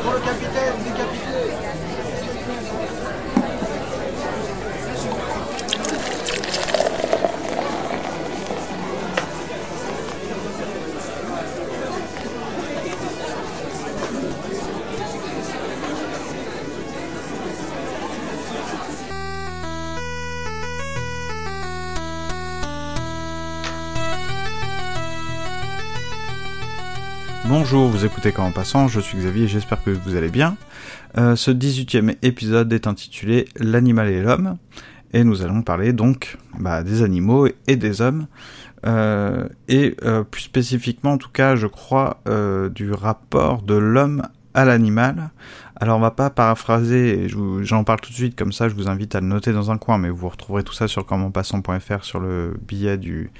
Pour le capitaine décapité. Écoutez Quand en passant, je suis Xavier, j'espère que vous allez bien. Euh, ce 18e épisode est intitulé L'animal et l'homme, et nous allons parler donc bah, des animaux et des hommes, euh, et euh, plus spécifiquement en tout cas je crois du rapport de l'homme à l'animal. Alors on va pas paraphraser, j'en parle tout de suite, comme ça je vous invite à le noter dans un coin, mais vous retrouverez tout ça sur commentpassant.fr sur le billet du,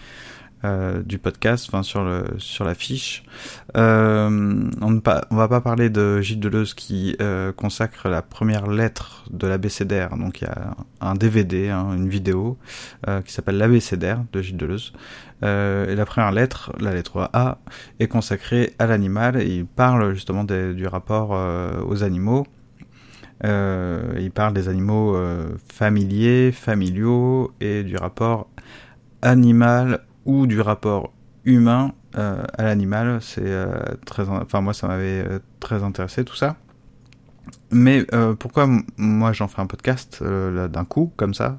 euh, du podcast, enfin sur le la fiche. Euh, on ne va pas parler de Gilles Deleuze qui euh, consacre la première lettre de l'abécédaire. Donc il y a un DVD, hein, une vidéo qui s'appelle l'abécédaire de Gilles Deleuze. Et la première lettre, la lettre A, est consacrée à l'animal il parle justement du rapport aux animaux. Il parle des animaux familiers, familiaux et du rapport animal ou du rapport humain euh, à l'animal. C'est euh, très, enfin moi ça m'avait euh, très intéressé tout ça. Mais pourquoi moi j'en fais un podcast d'un coup comme ça?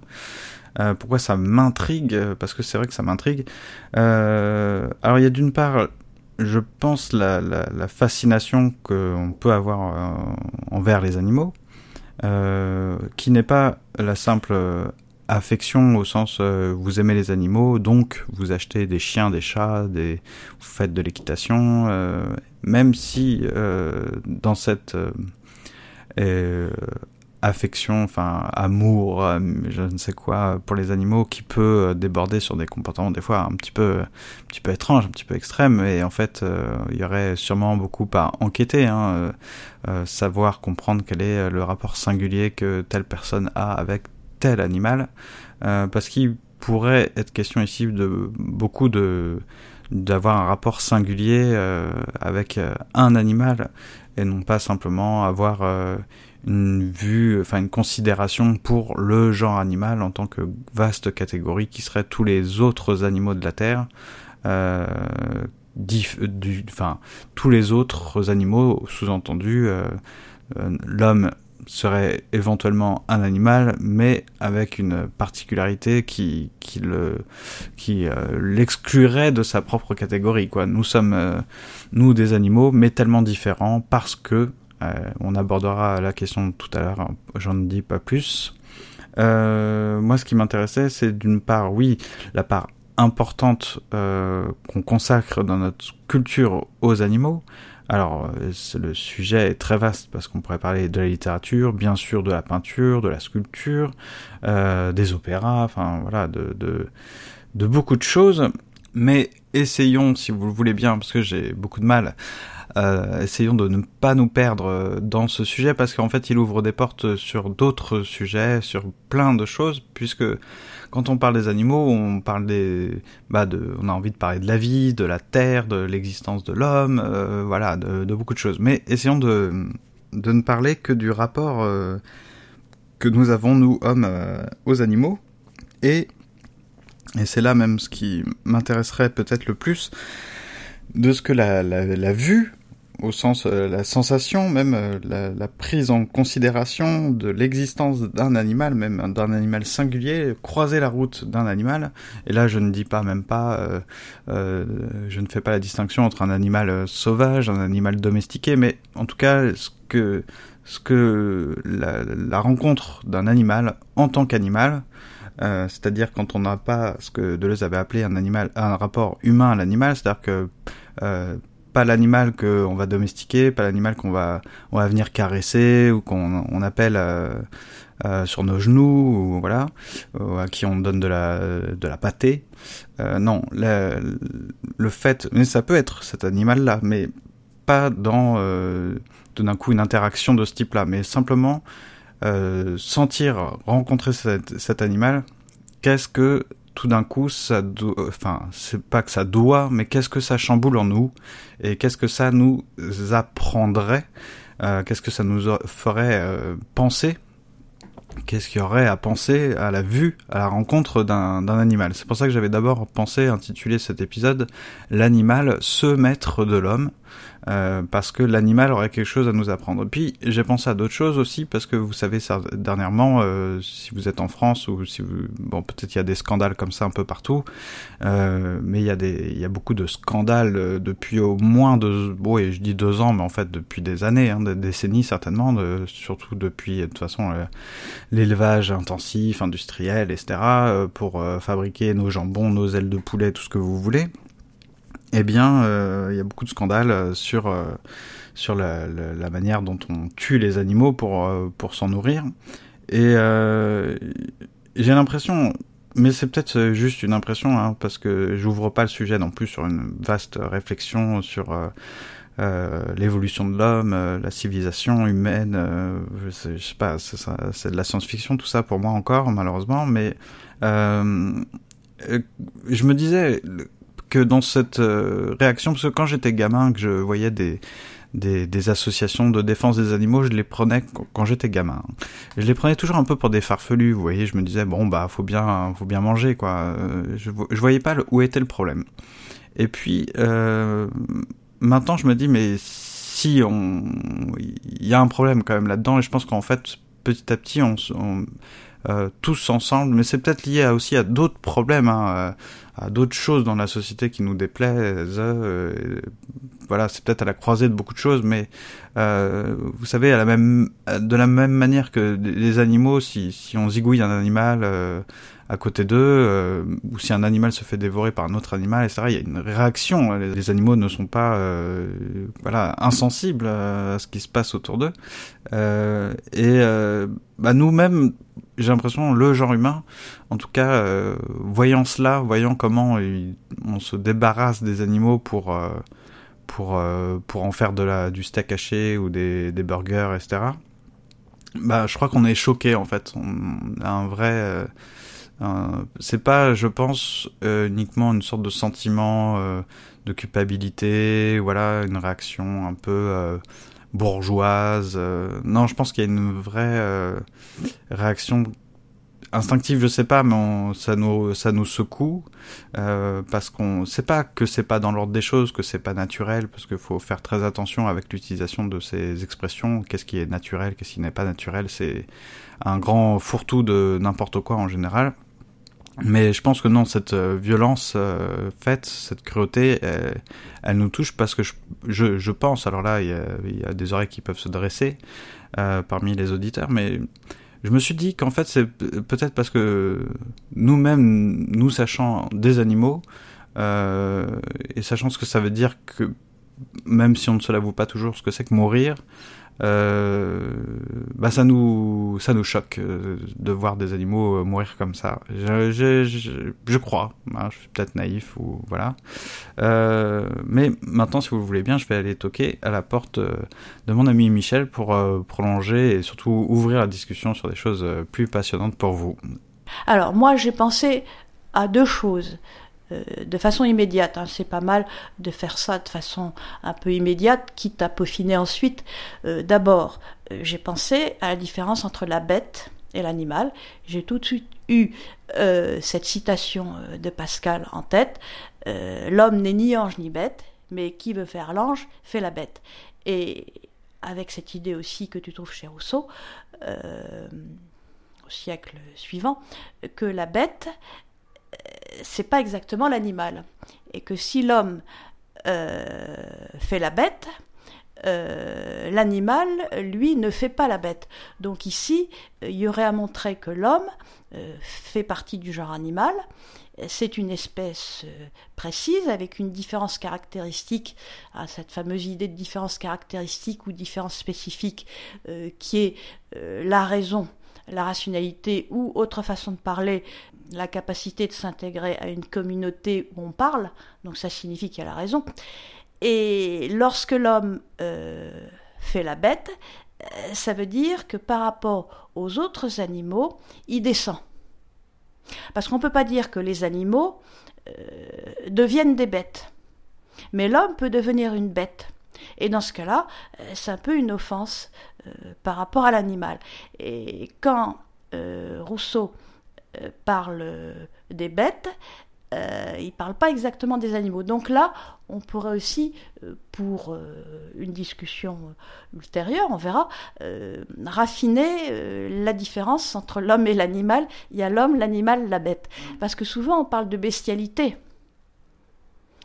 Pourquoi ça m'intrigue? Parce que c'est vrai que ça m'intrigue. Alors il y a d'une part, je pense la, la, la fascination qu'on peut avoir envers les animaux, qui n'est pas la simple affection au sens euh, vous aimez les animaux, donc vous achetez des chiens, des chats, des, vous faites de l'équitation, euh, même si euh, dans cette euh, affection, enfin amour, je ne sais quoi pour les animaux qui peut déborder sur des comportements des fois un petit peu, un petit peu étranges, un petit peu extrêmes, et en fait il y aurait sûrement beaucoup à enquêter, hein, savoir comprendre quel est le rapport singulier que telle personne a avec tel animal, euh, parce qu'il pourrait être question ici de beaucoup de d'avoir un rapport singulier euh, avec euh, un animal et non pas simplement avoir une vue, enfin une considération pour le genre animal en tant que vaste catégorie qui serait tous les autres animaux de la Terre, du, enfin tous les autres animaux, sous-entendu, l'homme serait éventuellement un animal, mais avec une particularité qui, qui le, qui euh, l'exclurait de sa propre catégorie. Quoi. Nous sommes, euh, nous, des animaux, mais tellement différents parce que, euh, on abordera la question tout à l'heure, j'en dis pas plus. Moi, ce qui m'intéressait, c'est d'une part, oui, la part importante qu'on consacre dans notre culture aux animaux, alors, euh, le sujet est très vaste parce qu'on pourrait parler de la littérature, bien sûr de la peinture, de la sculpture, euh, des opéras, enfin voilà, de beaucoup de choses. Mais essayons, si vous le voulez bien, parce que j'ai beaucoup de mal, euh, essayons de ne pas nous perdre euh, dans ce sujet parce qu'en fait il ouvre des portes sur d'autres sujets, sur plein de choses, puisque quand on parle des animaux, on parle des, bah de, on a envie de parler de la vie, de la terre, de l'existence de l'homme, euh, voilà, de, beaucoup de choses. Mais essayons de, de ne parler que du rapport euh, que nous avons nous hommes aux animaux et et c'est là même ce qui m'intéresserait peut-être le plus de ce que la, vue au sens euh, la sensation, même euh, la, prise en considération de l'existence d'un animal, même d'un animal singulier, croiser la route d'un animal. Et là, je ne dis pas même pas, euh, je ne fais pas la distinction entre un animal sauvage, un animal domestiqué, mais en tout cas, ce que la, rencontre d'un animal en tant qu'animal, c'est-à-dire quand on n'a pas ce que Deleuze avait appelé un animal, un rapport humain à l'animal, c'est-à-dire que pas l'animal qu'on va domestiquer, pas l'animal qu'on va on va venir caresser ou qu'on on appelle euh, euh, sur nos genoux ou voilà à qui on donne de la de la pâtée. Euh, non, le, fait, mais ça peut être cet animal-là, mais pas dans euh, tout d'un coup une interaction de ce type-là, mais simplement euh, sentir rencontrer cet animal. Qu'est-ce que tout d'un coup, ça do... enfin, c'est pas que ça doit, mais qu'est-ce que ça chamboule en nous et qu'est-ce que ça nous apprendrait qu'est-ce que ça nous ferait penser Qu'est-ce qu'il y aurait à penser à la vue, à la rencontre d'un animal C'est pour ça que j'avais d'abord pensé intituler cet épisode L'animal, ce maître de l'homme. Euh, parce que l'animal aurait quelque chose à nous apprendre. Puis j'ai pensé à d'autres choses aussi parce que vous savez dernièrement, euh, si vous êtes en France ou si vous, bon peut-être il y a des scandales comme ça un peu partout, euh, mais il y a des, il y a beaucoup de scandales euh, depuis au moins deux, bon et je dis deux ans, mais en fait depuis des années, hein, des décennies certainement, surtout depuis de toute façon l'élevage intensif, industriel, etc. pour fabriquer nos jambons, nos ailes de poulet, tout ce que vous voulez eh bien, euh, il y a beaucoup de scandales euh, sur euh, sur la, manière dont on tue les animaux pour pour s'en nourrir. Et j'ai l'impression, mais c'est peut-être juste une impression, hein, parce que j'ouvre pas le sujet non plus sur une vaste réflexion sur l'évolution de l'homme, la civilisation humaine. je, sais, je sais pas, c'est de la science-fiction tout ça pour moi encore malheureusement, mais je me disais que dans cette euh, réaction, parce que quand j'étais gamin, que je voyais des, des, associations de défense des animaux, je les prenais quand j'étais gamin. Je les prenais toujours un peu pour des farfelus, vous voyez, je me disais, bon, bah, faut bien, faut bien manger, quoi. Euh, je, je voyais pas où était le problème. Et puis, euh, maintenant, je me dis, mais si on, il y a un problème quand même là-dedans, et je pense qu'en fait, petit à petit, on, on tous ensemble, mais c'est peut-être lié aussi à d'autres problèmes, hein, à, d'autres choses dans la société qui nous déplaisent. Euh, voilà, c'est peut-être à la croisée de beaucoup de choses, mais euh, vous savez, à la même, de la même manière que les animaux, si, si on zigouille un animal à côté d'eux, euh, ou si un animal se fait dévorer par un autre animal, etc. Il y a une réaction. Les, animaux ne sont pas, euh, voilà, insensibles à ce qui se passe autour d'eux. Euh, et bah, nous-mêmes, j'ai l'impression, le genre humain, en tout cas, voyant cela, voyant comment on se débarrasse des animaux pour pour pour en faire de la du steak haché ou des, des burgers, etc. Bah, je crois qu'on est choqué en fait. On a un vrai c'est pas, je pense, euh, uniquement une sorte de sentiment euh, de culpabilité, voilà, une réaction un peu bourgeoise. non, je pense qu'il y a une vraie réaction instinctive, je sais pas, mais ça nous ça nous secoue parce qu'on sait pas que c'est pas dans l'ordre des choses, que c'est pas naturel, parce qu'il faut faire très attention avec l'utilisation de ces expressions. Qu'est-ce qui est naturel, qu'est-ce qui n'est pas naturel, c'est un grand fourre-tout de n'importe quoi en général. Mais je pense que non, cette euh, violence euh, faite, cette cruauté, elle, elle, nous touche parce que je, je, pense, alors là, il y, a, des oreilles qui peuvent se dresser euh, parmi les auditeurs, mais je me suis dit qu'en fait, c'est peut-être parce que nous-mêmes, nous sachant des animaux, euh, et sachant ce que ça veut dire que, même si on ne se l'avoue pas toujours, ce que c'est que mourir, euh, bah ça nous ça nous choque euh, de voir des animaux euh, mourir comme ça. Je, crois, hein, je suis peut-être naïf ou voilà. Euh, mais maintenant, si vous le voulez bien, je vais aller toquer à la porte de mon ami Michel pour prolonger et surtout ouvrir la discussion sur des choses plus passionnantes pour vous. Alors moi, j'ai pensé à deux choses. Euh, de façon immédiate. Hein. C'est pas mal de faire ça de façon un peu immédiate, quitte à peaufiner ensuite. Euh, d'abord, euh, j'ai pensé à la différence entre la bête et l'animal. J'ai tout de suite eu cette citation de Pascal en tête. L'homme n'est ni ange ni bête, mais qui veut faire l'ange fait la bête. Et avec cette idée aussi que tu trouves chez Rousseau, au siècle suivant, que la bête, c'est pas exactement l'animal. Et que si l'homme euh, fait la bête, euh, l'animal, lui, ne fait pas la bête. Donc ici, il y aurait à montrer que l'homme euh, fait partie du genre animal. C'est une espèce précise avec une différence caractéristique, cette fameuse idée de différence caractéristique ou différence spécifique qui est la raison la rationalité ou autre façon de parler, la capacité de s'intégrer à une communauté où on parle, donc ça signifie qu'il y a la raison. Et lorsque l'homme euh, fait la bête, euh, ça veut dire que par rapport aux autres animaux, il descend. Parce qu'on ne peut pas dire que les animaux euh, deviennent des bêtes. Mais l'homme peut devenir une bête. Et dans ce cas-là, c'est un peu une offense par rapport à l'animal. Et quand euh, Rousseau parle des bêtes, il ne parle pas exactement des animaux. Donc là, on pourrait aussi, pour une discussion ultérieure, on verra, raffiner la différence entre l'homme et l'animal. Il y a l'homme, l'animal, la bête. Parce que souvent, on parle de bestialité.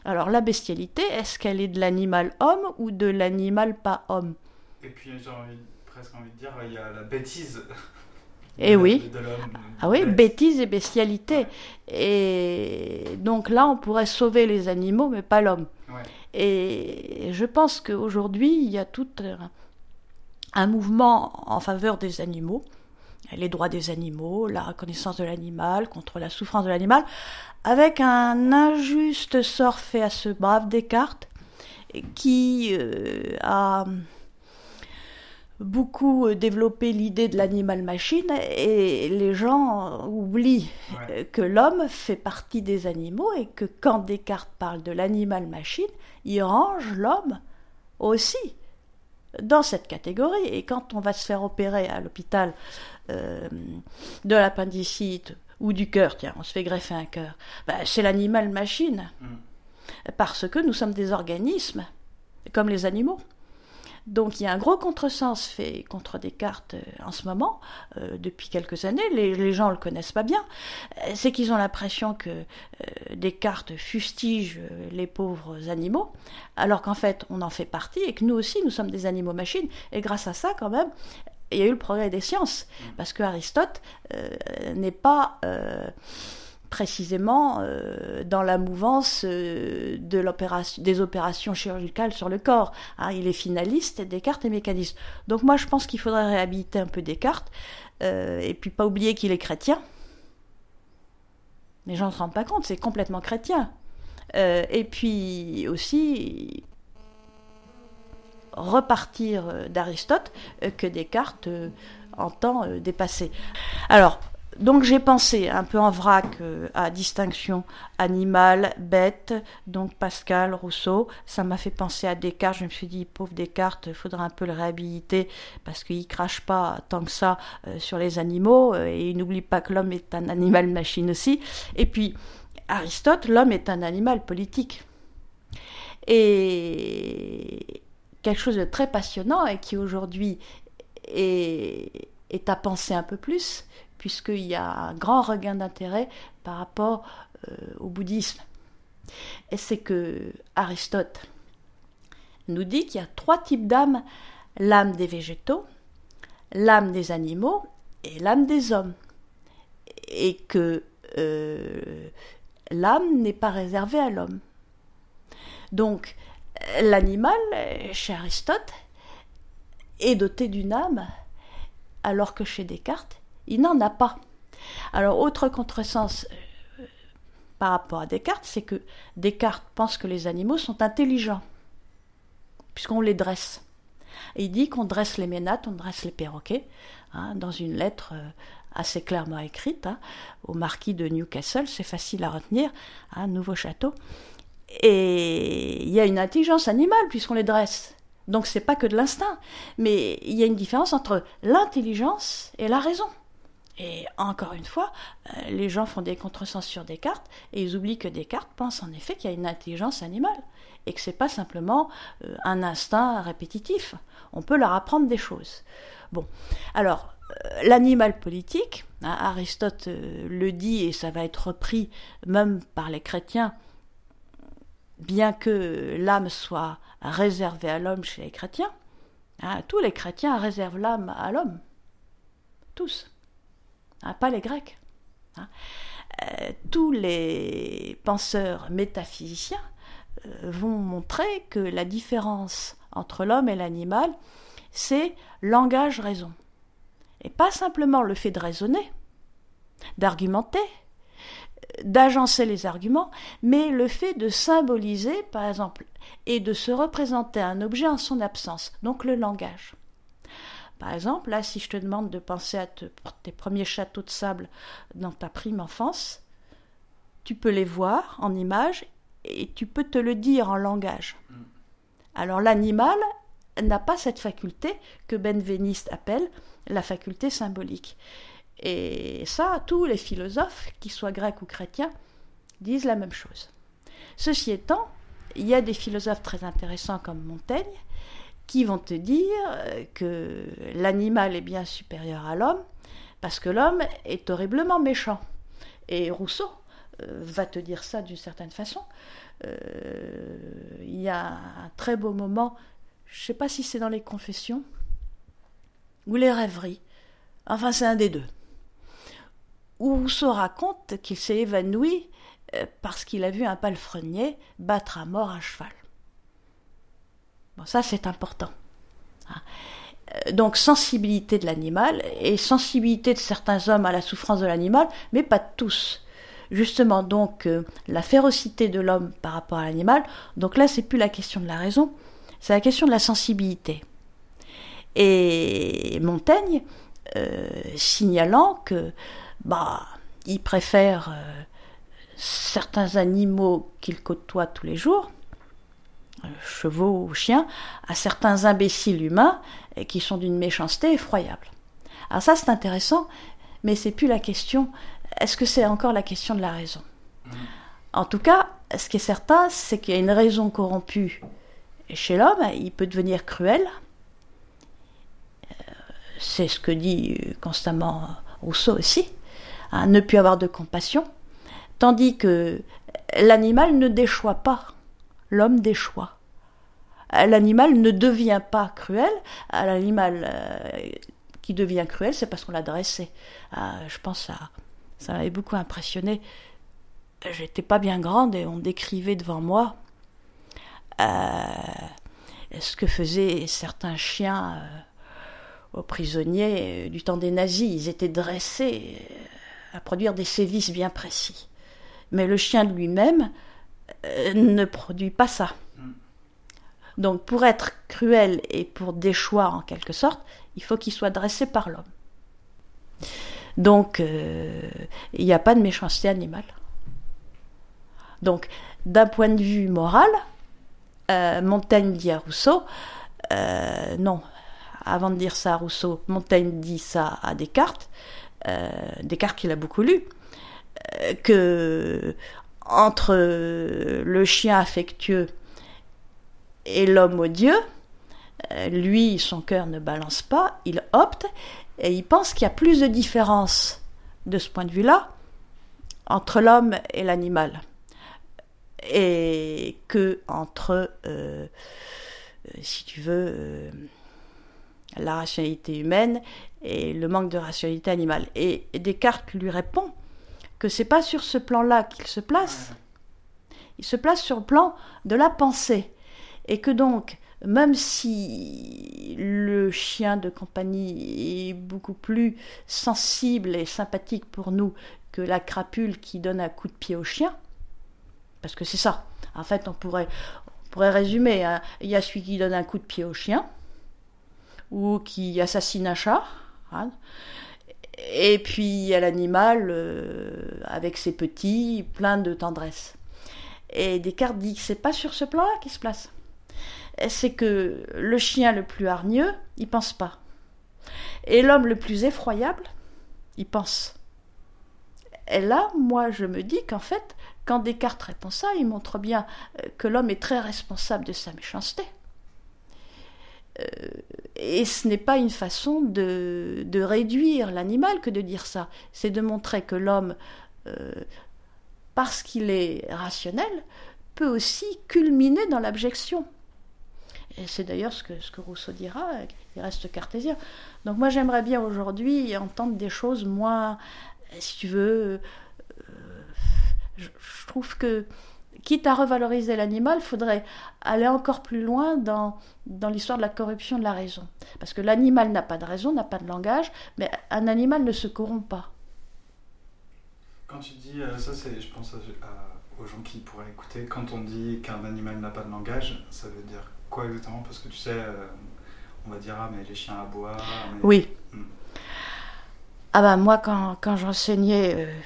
Alors la bestialité, est-ce qu'elle est de l'animal homme ou de l'animal pas homme? Et puis j'ai presque envie de dire, il y a la bêtise. Et eh oui. ah oui, bêtise et bestialité. Et donc là, on pourrait sauver les animaux, mais pas l'homme. Et je pense qu'aujourd'hui, il y a tout un mouvement en faveur des animaux les droits des animaux, la reconnaissance de l'animal, contre la souffrance de l'animal, avec un injuste sort fait à ce brave Descartes, qui euh, a beaucoup développé l'idée de l'animal-machine et les gens oublient que l'homme fait partie des animaux et que quand Descartes parle de l'animal-machine, il range l'homme aussi dans cette catégorie. Et quand on va se faire opérer à l'hôpital euh, de l'appendicite ou du cœur, tiens, on se fait greffer un cœur, ben, c'est l'animal machine. Mm. Parce que nous sommes des organismes, comme les animaux. Donc il y a un gros contresens fait contre Descartes euh, en ce moment, euh, depuis quelques années, les, gens ne le connaissent pas bien, euh, c'est qu'ils ont l'impression que Descartes fustige les pauvres animaux, alors qu'en fait on en fait partie et que nous aussi nous sommes des animaux machines, et grâce à ça quand même, il y a eu le progrès des sciences, parce que Aristote n'est pas précisément euh, dans la mouvance euh, de des opérations chirurgicales sur le corps. Hein. il est finaliste, Descartes est mécaniste. Donc moi je pense qu'il faudrait réhabiliter un peu Descartes, euh, et puis pas oublier qu'il est chrétien. Les gens ne se rendent pas compte, c'est complètement chrétien. et puis aussi repartir d'Aristote que Descartes entend dépasser. Alors, donc j'ai pensé un peu en vrac euh, à distinction animal, bête, donc Pascal, Rousseau. Ça m'a fait penser à Descartes. Je me suis dit, pauvre Descartes, il faudra un peu le réhabiliter parce qu'il crache pas tant que ça euh, sur les animaux euh, et il n'oublie pas que l'homme est un animal machine aussi. Et puis Aristote, l'homme est un animal politique. Et quelque chose de très passionnant et qui aujourd'hui est, est à penser un peu plus, puisqu'il y a un grand regain d'intérêt par rapport euh, au bouddhisme. Et c'est que Aristote nous dit qu'il y a trois types d'âmes l'âme des végétaux, l'âme des animaux et l'âme des hommes. Et que euh, l'âme n'est pas réservée à l'homme. Donc, l'animal, chez Aristote, est doté d'une âme, alors que chez Descartes, il n'en a pas. Alors, autre contresens euh, par rapport à Descartes, c'est que Descartes pense que les animaux sont intelligents, puisqu'on les dresse. il dit qu'on dresse les ménates, on dresse les perroquets, hein, dans une lettre euh, assez clairement écrite hein, au marquis de Newcastle, c'est facile à retenir, un hein, nouveau château. Et il y a une intelligence animale puisqu'on les dresse. Donc c'est pas que de l'instinct, mais il y a une différence entre l'intelligence et la raison. Et encore une fois, euh, les gens font des contresens sur Descartes et ils oublient que Descartes pense en effet qu'il y a une intelligence animale et que c'est pas simplement euh, un instinct répétitif. On peut leur apprendre des choses. Bon, alors euh, l'animal politique, hein, Aristote le dit et ça va être repris même par les chrétiens, bien que l'âme soit réservée à l'homme chez les chrétiens. Hein, tous les chrétiens réservent l'âme à l'homme, tous. Hein, pas les Grecs. Hein. Euh, tous les penseurs métaphysiciens euh, vont montrer que la différence entre l'homme et l'animal, c'est langage-raison. Et pas simplement le fait de raisonner, d'argumenter, d'agencer les arguments, mais le fait de symboliser, par exemple, et de se représenter un objet en son absence, donc le langage. Par exemple, là, si je te demande de penser à tes premiers châteaux de sable dans ta prime enfance, tu peux les voir en images et tu peux te le dire en langage. Mm. Alors l'animal n'a pas cette faculté que Benveniste appelle la faculté symbolique. Et ça, tous les philosophes, qu'ils soient grecs ou chrétiens, disent la même chose. Ceci étant, il y a des philosophes très intéressants comme Montaigne qui vont te dire que l'animal est bien supérieur à l'homme parce que l'homme est horriblement méchant. Et Rousseau euh, va te dire ça d'une certaine façon. Euh, il y a un très beau moment, je ne sais pas si c'est dans les confessions ou les rêveries, enfin c'est un des deux, où Rousseau raconte qu'il s'est évanoui euh, parce qu'il a vu un palefrenier battre à mort un cheval. Ça c'est important. Hein. Donc sensibilité de l'animal et sensibilité de certains hommes à la souffrance de l'animal, mais pas de tous justement donc euh, la férocité de l'homme par rapport à l'animal. Donc là, c'est plus la question de la raison, c'est la question de la sensibilité. Et Montaigne, euh, signalant que bah, il préfère euh, certains animaux qu'il côtoie tous les jours, chevaux ou chiens, à certains imbéciles humains qui sont d'une méchanceté effroyable. Alors ça c'est intéressant, mais c'est plus la question est-ce que c'est encore la question de la raison? En tout cas, ce qui est certain, c'est qu'il y a une raison corrompue chez l'homme, il peut devenir cruel. Euh, c'est ce que dit constamment Rousseau aussi, hein, ne plus avoir de compassion, tandis que l'animal ne déchoit pas, l'homme déchoit. L'animal ne devient pas cruel, l'animal euh, qui devient cruel, c'est parce qu'on l'a dressé. Euh, je pense à ça m'avait beaucoup impressionné. J'étais pas bien grande et on décrivait devant moi euh, ce que faisaient certains chiens euh, aux prisonniers euh, du temps des nazis. Ils étaient dressés à produire des sévices bien précis. Mais le chien lui-même ne produit pas ça. Donc pour être cruel et pour déchoir en quelque sorte, il faut qu'il soit dressé par l'homme. Donc, euh, il n'y a pas de méchanceté animale. Donc, d'un point de vue moral, euh, Montaigne dit à Rousseau, euh, non, avant de dire ça à Rousseau, Montaigne dit ça à Descartes, Descartes qu'il a beaucoup lu, que entre le chien affectueux et l'homme odieux, lui, son cœur ne balance pas, il opte, et il pense qu'il y a plus de différence de ce point de vue-là entre l'homme et l'animal. Et que entre, euh, si tu veux, euh, la rationalité humaine et le manque de rationalité animale. Et Descartes lui répond que c'est pas sur ce plan-là qu'il se place. Il se place sur le plan de la pensée. Et que donc, même si le chien de compagnie est beaucoup plus sensible et sympathique pour nous que la crapule qui donne un coup de pied au chien, parce que c'est ça. En fait, on pourrait, pourrait résumer. Hein. Il y a celui qui donne un coup de pied au chien, ou qui assassine un chat, hein. Et puis a l'animal euh, avec ses petits, plein de tendresse. Et Descartes dit que c'est pas sur ce plan-là qu'il se place c'est que le chien le plus hargneux, il pense pas. Et l'homme le plus effroyable, il pense. Et là, moi, je me dis qu'en fait, quand Descartes répond ça, il montre bien euh, que l'homme est très responsable de sa méchanceté. Euh, et ce n'est pas une façon de, réduire l'animal que de dire ça. C'est de montrer que l'homme, euh, parce qu'il est rationnel, peut aussi culminer dans l'abjection. Et c'est d'ailleurs ce que, ce que Rousseau dira, il reste cartésien. Donc moi j'aimerais bien aujourd'hui entendre des choses moins, si tu veux, euh, je, trouve que quitte à revaloriser l'animal, il faudrait aller encore plus loin dans, dans l'histoire de la corruption de la raison. Parce que l'animal n'a pas de raison, n'a pas de langage, mais un animal ne se corrompt pas. Quand tu dis euh, ça, c'est, je pense aux gens qui pourraient écouter, quand on dit qu'un animal n'a pas de langage, ça veut dire Quoi exactement? Parce que tu sais, euh, on va dire, ah, mais les chiens aboient. Mais... Oui. Hmm. Ah bah moi, quand, quand j'enseignais euh,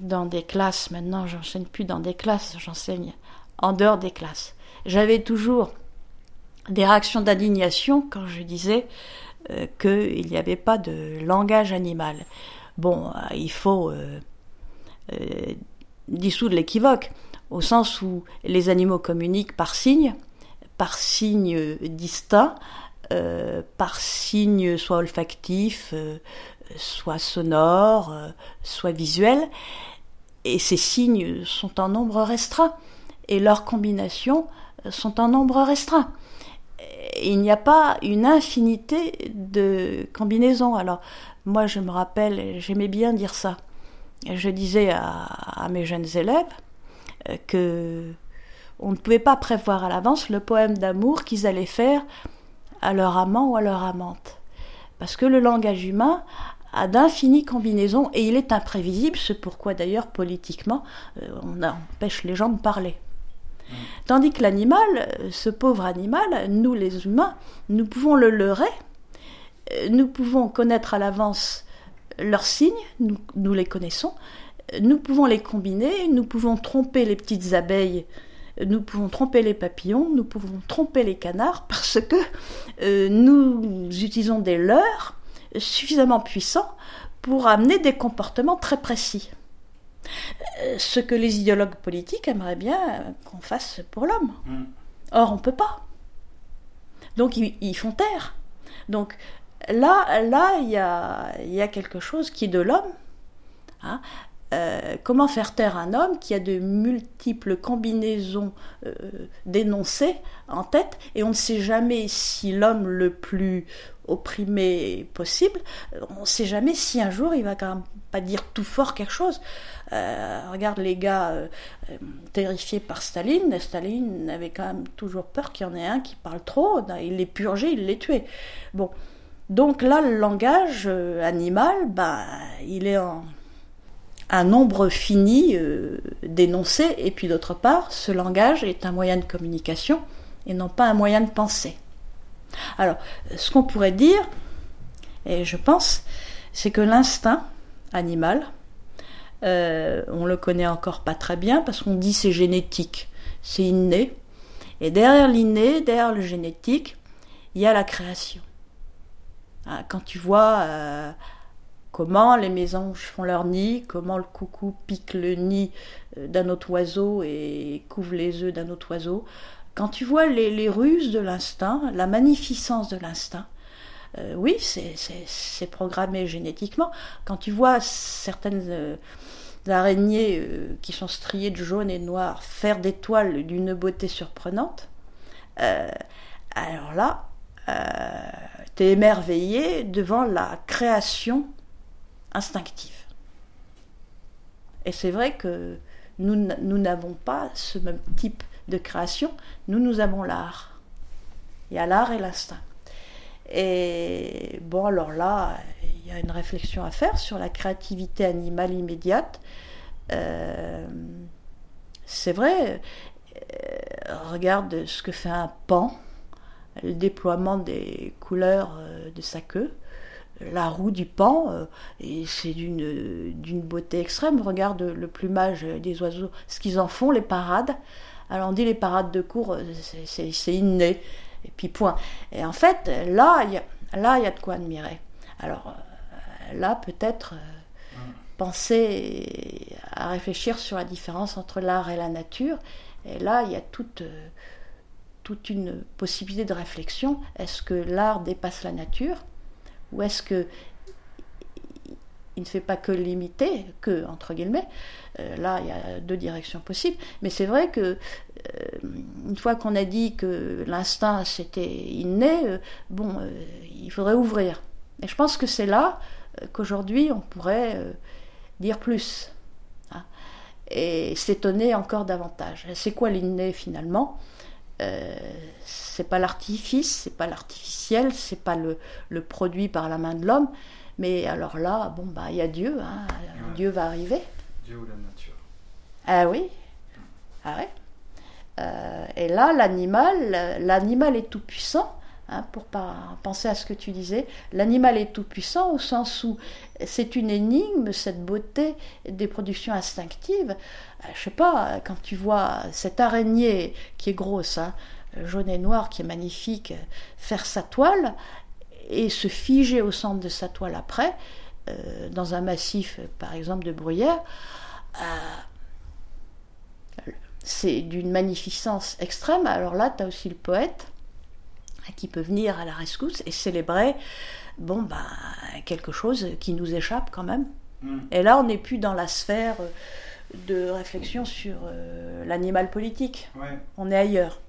dans des classes, maintenant j'enseigne plus dans des classes, j'enseigne en dehors des classes. J'avais toujours des réactions d'indignation quand je disais euh, qu'il n'y avait pas de langage animal. Bon, euh, il faut euh, dissoudre l'équivoque, au sens où les animaux communiquent par signes, par signes distincts, par signes soit olfactifs, soit sonores, soit visuels, et ces signes sont en nombre restreint, et leurs combinaisons sont en nombre restreint il n'y a pas une infinité de combinaisons. Alors, moi, je me rappelle, j'aimais bien dire ça. Je disais à, mes jeunes élèves euh, que on ne pouvait pas prévoir à l'avance le poème d'amour qu'ils allaient faire à leur amant ou à leur amante. Parce que le langage humain a d'infinies combinaisons et il est imprévisible, c'est pourquoi d'ailleurs politiquement euh, on empêche les gens de parler. Tandis que l'animal, ce pauvre animal, nous les humains, nous pouvons le leurrer, nous pouvons connaître à l'avance leurs signes, nous, les connaissons, nous pouvons les combiner, nous pouvons tromper les petites abeilles, nous pouvons tromper les papillons, nous pouvons tromper les canards parce que euh, nous utilisons des leurres suffisamment puissants pour amener des comportements très précis. Euh, ce que les idéologues politiques aimeraient bien qu'on fasse pour l'homme. Mm. Or, on ne peut pas. Donc, ils, font taire. Donc, là, là, il y a, y a, quelque chose qui est de l'homme. Hein. Euh, comment faire taire un homme qui a de multiples combinaisons euh, d'énoncés en tête et on ne sait jamais si l'homme le plus opprimé possible, on ne sait jamais si un jour il va quand même pas dire tout fort quelque chose. Euh, regarde les gars euh, terrifiés par Staline. Staline avait quand même toujours peur qu'il y en ait un qui parle trop. Il les purgeait, il les tuait. Bon. Donc là, le langage animal, ben, il est en un nombre fini d'énoncés. Et puis d'autre part, ce langage est un moyen de communication et non pas un moyen de penser. Alors, ce qu'on pourrait dire, et je pense, c'est que l'instinct, animal. Euh, on le connaît encore pas très bien parce qu'on dit c'est génétique, c'est inné. Et derrière l'inné, derrière le génétique, il y a la création. Ah, quand tu vois euh, comment les mésanges font leur nid, comment le coucou pique le nid euh, d'un autre oiseau et couvre les œufs d'un autre oiseau, quand tu vois les ruses de l'instinct, la magnificence de l'instinct, euh, oui, c'est programmé génétiquement. Quand tu vois certaines euh, araignées qui sont striées de jaune et noir faire des toiles d'une beauté surprenante, alors là, tu es émerveillé devant la création instinctive. Et c'est vrai que nous n'avons pas ce même type de création, nous, nous avons l'art. Il y a l'art et l'instinct. Et bon, alors là, il y a une réflexion à faire sur la créativité animale immédiate. Euh, c'est vrai, euh, regarde ce que fait un pan, le déploiement des couleurs euh, de sa queue. La roue du pan, et c'est d'une beauté extrême. Regarde le plumage des oiseaux, ce qu'ils en font, les parades. Alors on dit les parades de cours, c'est inné. Et puis point. Et en fait, là, il y a, de quoi admirer. Alors euh, là, peut-être euh, penser à réfléchir sur la différence entre l'art et la nature. Et là, il y a toute, euh, toute une possibilité de réflexion. Est-ce que l'art dépasse la nature? Ou est-ce que il ne fait pas que limiter, que, entre guillemets, là, il y a deux directions possibles. Mais c'est vrai que euh, une fois qu'on a dit que l'instinct c'était inné, euh, bon, euh, il faudrait ouvrir. Et je pense que c'est là qu'aujourd'hui on pourrait dire plus hein, et s'étonner encore davantage. C'est quoi l'inné finalement? C'est pas l'artifice, c'est pas l'artificiel, c'est pas le, le, produit par la main de l'homme, mais alors là, bon bah il y a Dieu, hein, Dieu va arriver. Dieu ou la nature. Ah oui, ah ouais. Euh, et là, l'animal, l'animal est tout puissant. Hein, pour penser à ce que tu disais, l'animal est tout puissant au sens où c'est une énigme, cette beauté des productions instinctives. Euh, je sais pas, quand tu vois cette araignée qui est grosse, hein, jaune et noir qui est magnifique, faire sa toile et se figer au centre de sa toile après, dans un massif par exemple de bruyère, c'est d'une magnificence extrême. Alors là, tu as aussi le poète qui peut venir à la rescousse et célébrer bon, bah, quelque chose qui nous échappe quand même. Mm. Et là, on n'est plus dans la sphère de réflexion sur euh, l'animal politique. On est ailleurs.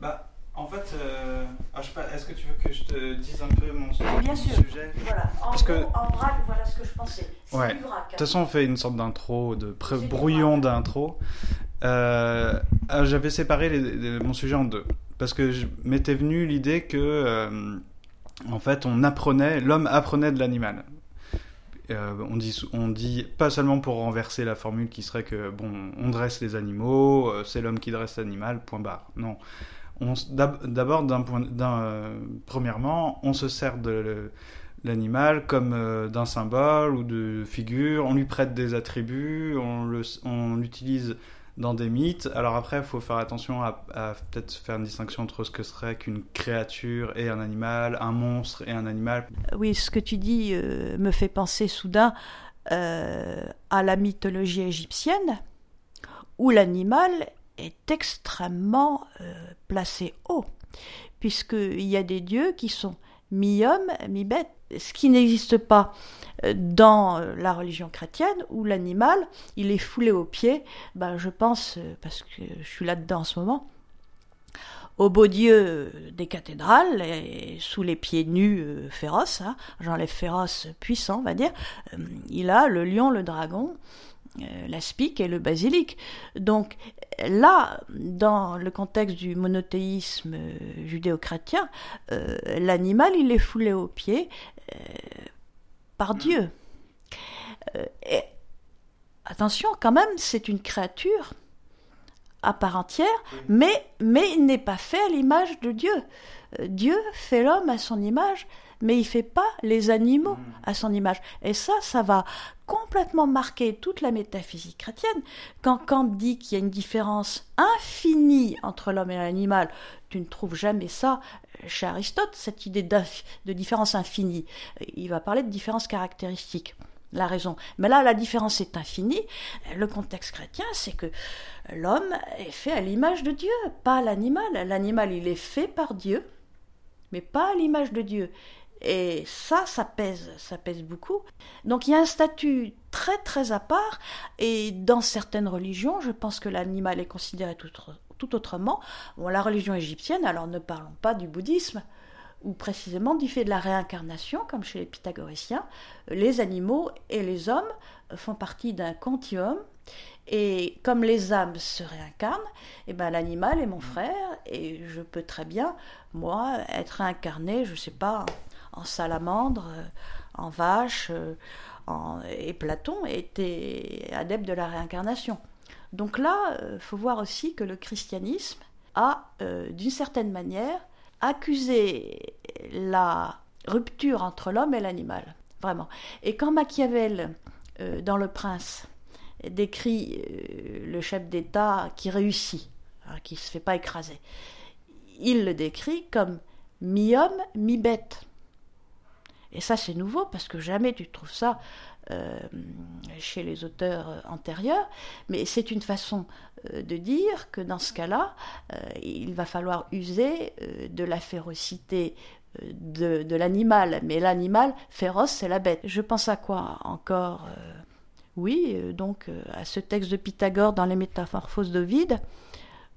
Bah, en fait, euh, ah, est-ce que tu veux que je te dise un peu mon, Bien sûr. sujet? Voilà. En, Parce que... en vrac, voilà ce que je pensais. Ouais. De toute façon, on fait une sorte d'intro, de brouillon d'intro. Euh, ah, j'avais séparé mon sujet en deux. Parce que je m'étais venu l'idée que, euh, en fait, on apprenait, l'homme apprenait de l'animal. Euh, on, dit, on dit pas seulement pour renverser la formule qui serait que, bon, on dresse les animaux, c'est l'homme qui dresse l'animal, point barre. Non. D'abord, d'un point, premièrement, on se sert de l'animal comme d'un symbole ou de figure, on lui prête des attributs, on l'utilise dans des mythes. Alors après, il faut faire attention à, peut-être faire une distinction entre ce que serait qu'une créature et un animal, un monstre et un animal. Oui, ce que tu dis euh, me fait penser soudain euh, à la mythologie égyptienne, où l'animal est extrêmement euh, placé haut, puisqu'il y a des dieux qui sont mi-homme, mi-bête, ce qui n'existe pas dans la religion chrétienne où l'animal, il est foulé aux pieds, ben, je pense, parce que je suis là-dedans en ce moment, au beau Dieu des cathédrales, et sous les pieds nus euh, féroces, hein, j'enlève féroce puissant, on va dire, euh, il a le lion, le dragon, euh, l'aspic et le basilic. Donc là, dans le contexte du monothéisme judéo-chrétien, l'animal, il est foulé aux pieds par Dieu. Euh, et attention, quand même, c'est une créature à part entière, mais, mais il n'est pas fait à l'image de Dieu. Euh, Dieu fait l'homme à son image, mais il fait pas les animaux mm. à son image. Et ça, ça va complètement marquer toute la métaphysique chrétienne. Quand Kant dit qu'il y a une différence infinie entre l'homme et l'animal, tu ne trouves jamais ça chez Aristote, cette idée de différence infinie. Il va parler de différence caractéristique la raison. Mais là, la différence est infinie. Le contexte chrétien, c'est que l'homme est fait à l'image de Dieu, pas l'animal. L'animal, il est fait par Dieu, mais pas à l'image de Dieu. Et ça, ça pèse, ça pèse beaucoup. Donc il y a un statut très très à part, et dans certaines religions, je pense que l'animal est considéré tout, tout autrement. Bon, la religion égyptienne, alors ne parlons pas du bouddhisme, ou précisément du fait de la réincarnation, comme chez les pythagoriciens, les animaux et les hommes font partie d'un continuum, et comme les âmes se réincarnent, et eh ben l'animal est mon frère, et je peux très bien, moi, être réincarné, je ne sais pas, en salamandre, en vache, en... et Platon était adepte de la réincarnation. Donc là, il euh, faut voir aussi que le christianisme a, euh, d'une certaine manière, accusé la rupture entre l'homme et l'animal. Vraiment. Et quand Machiavel, euh, dans Le Prince, décrit le chef d'État qui réussit, hein, qui ne se fait pas écraser, il le décrit comme mi-homme, mi-bête. Et ça, c'est nouveau parce que jamais tu trouves ça euh, chez les auteurs euh, antérieurs, mais c'est une façon euh, de dire que dans ce cas-là, il va falloir user de la férocité de, de l'animal, mais l'animal féroce, c'est la bête. Je pense à quoi encore Oui, donc à ce texte de Pythagore dans les Métamorphoses d'Ovide,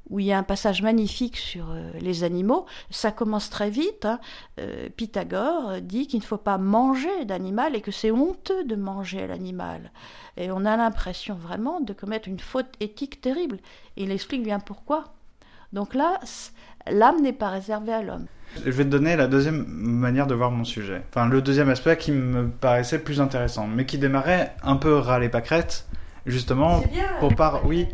où il y a un passage magnifique sur euh, les animaux. Ça commence très vite. Hein. Euh, Pythagore dit qu'il ne faut pas manger d'animal et que c'est honteux de manger l'animal. Et on a l'impression vraiment de commettre une faute éthique terrible. il explique bien pourquoi. Donc là, l'âme n'est pas réservée à l'homme. Je vais te donner la deuxième manière de voir mon sujet. Enfin, le deuxième aspect qui me paraissait plus intéressant, mais qui démarrait un peu ras les pâquerettes, justement, pour par... Oui,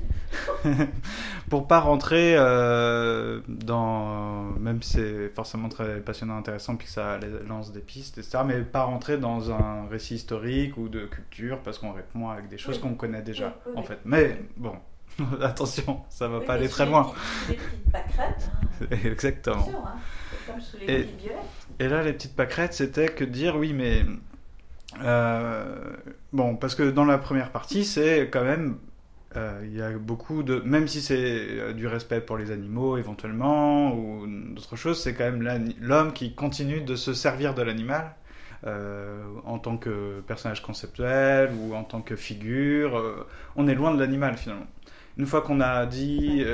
pour pas rentrer euh, dans, même si c'est forcément très passionnant, intéressant, puis ça lance des pistes, etc., mais pas rentrer dans un récit historique ou de culture parce qu'on répond avec des choses qu'on connaît déjà, en fait. Mais bon, Attention, ça va pas aller très loin. Les petites pâquerettes, hein, Exactement. hein, c'est comme sous les Et-. Et là, les petites pâquerettes, c'était que dire oui, mais. euh, bon, parce que dans la première partie, c'est quand même. Euh, Il y a beaucoup de. Même si c'est euh, du respect pour les animaux, éventuellement, ou d'autres choses, c'est quand même l'homme qui continue de se servir de l'animal. euh, en tant que personnage conceptuel ou en tant que figure, on est loin de l'animal finalement. Une fois qu'on a dit,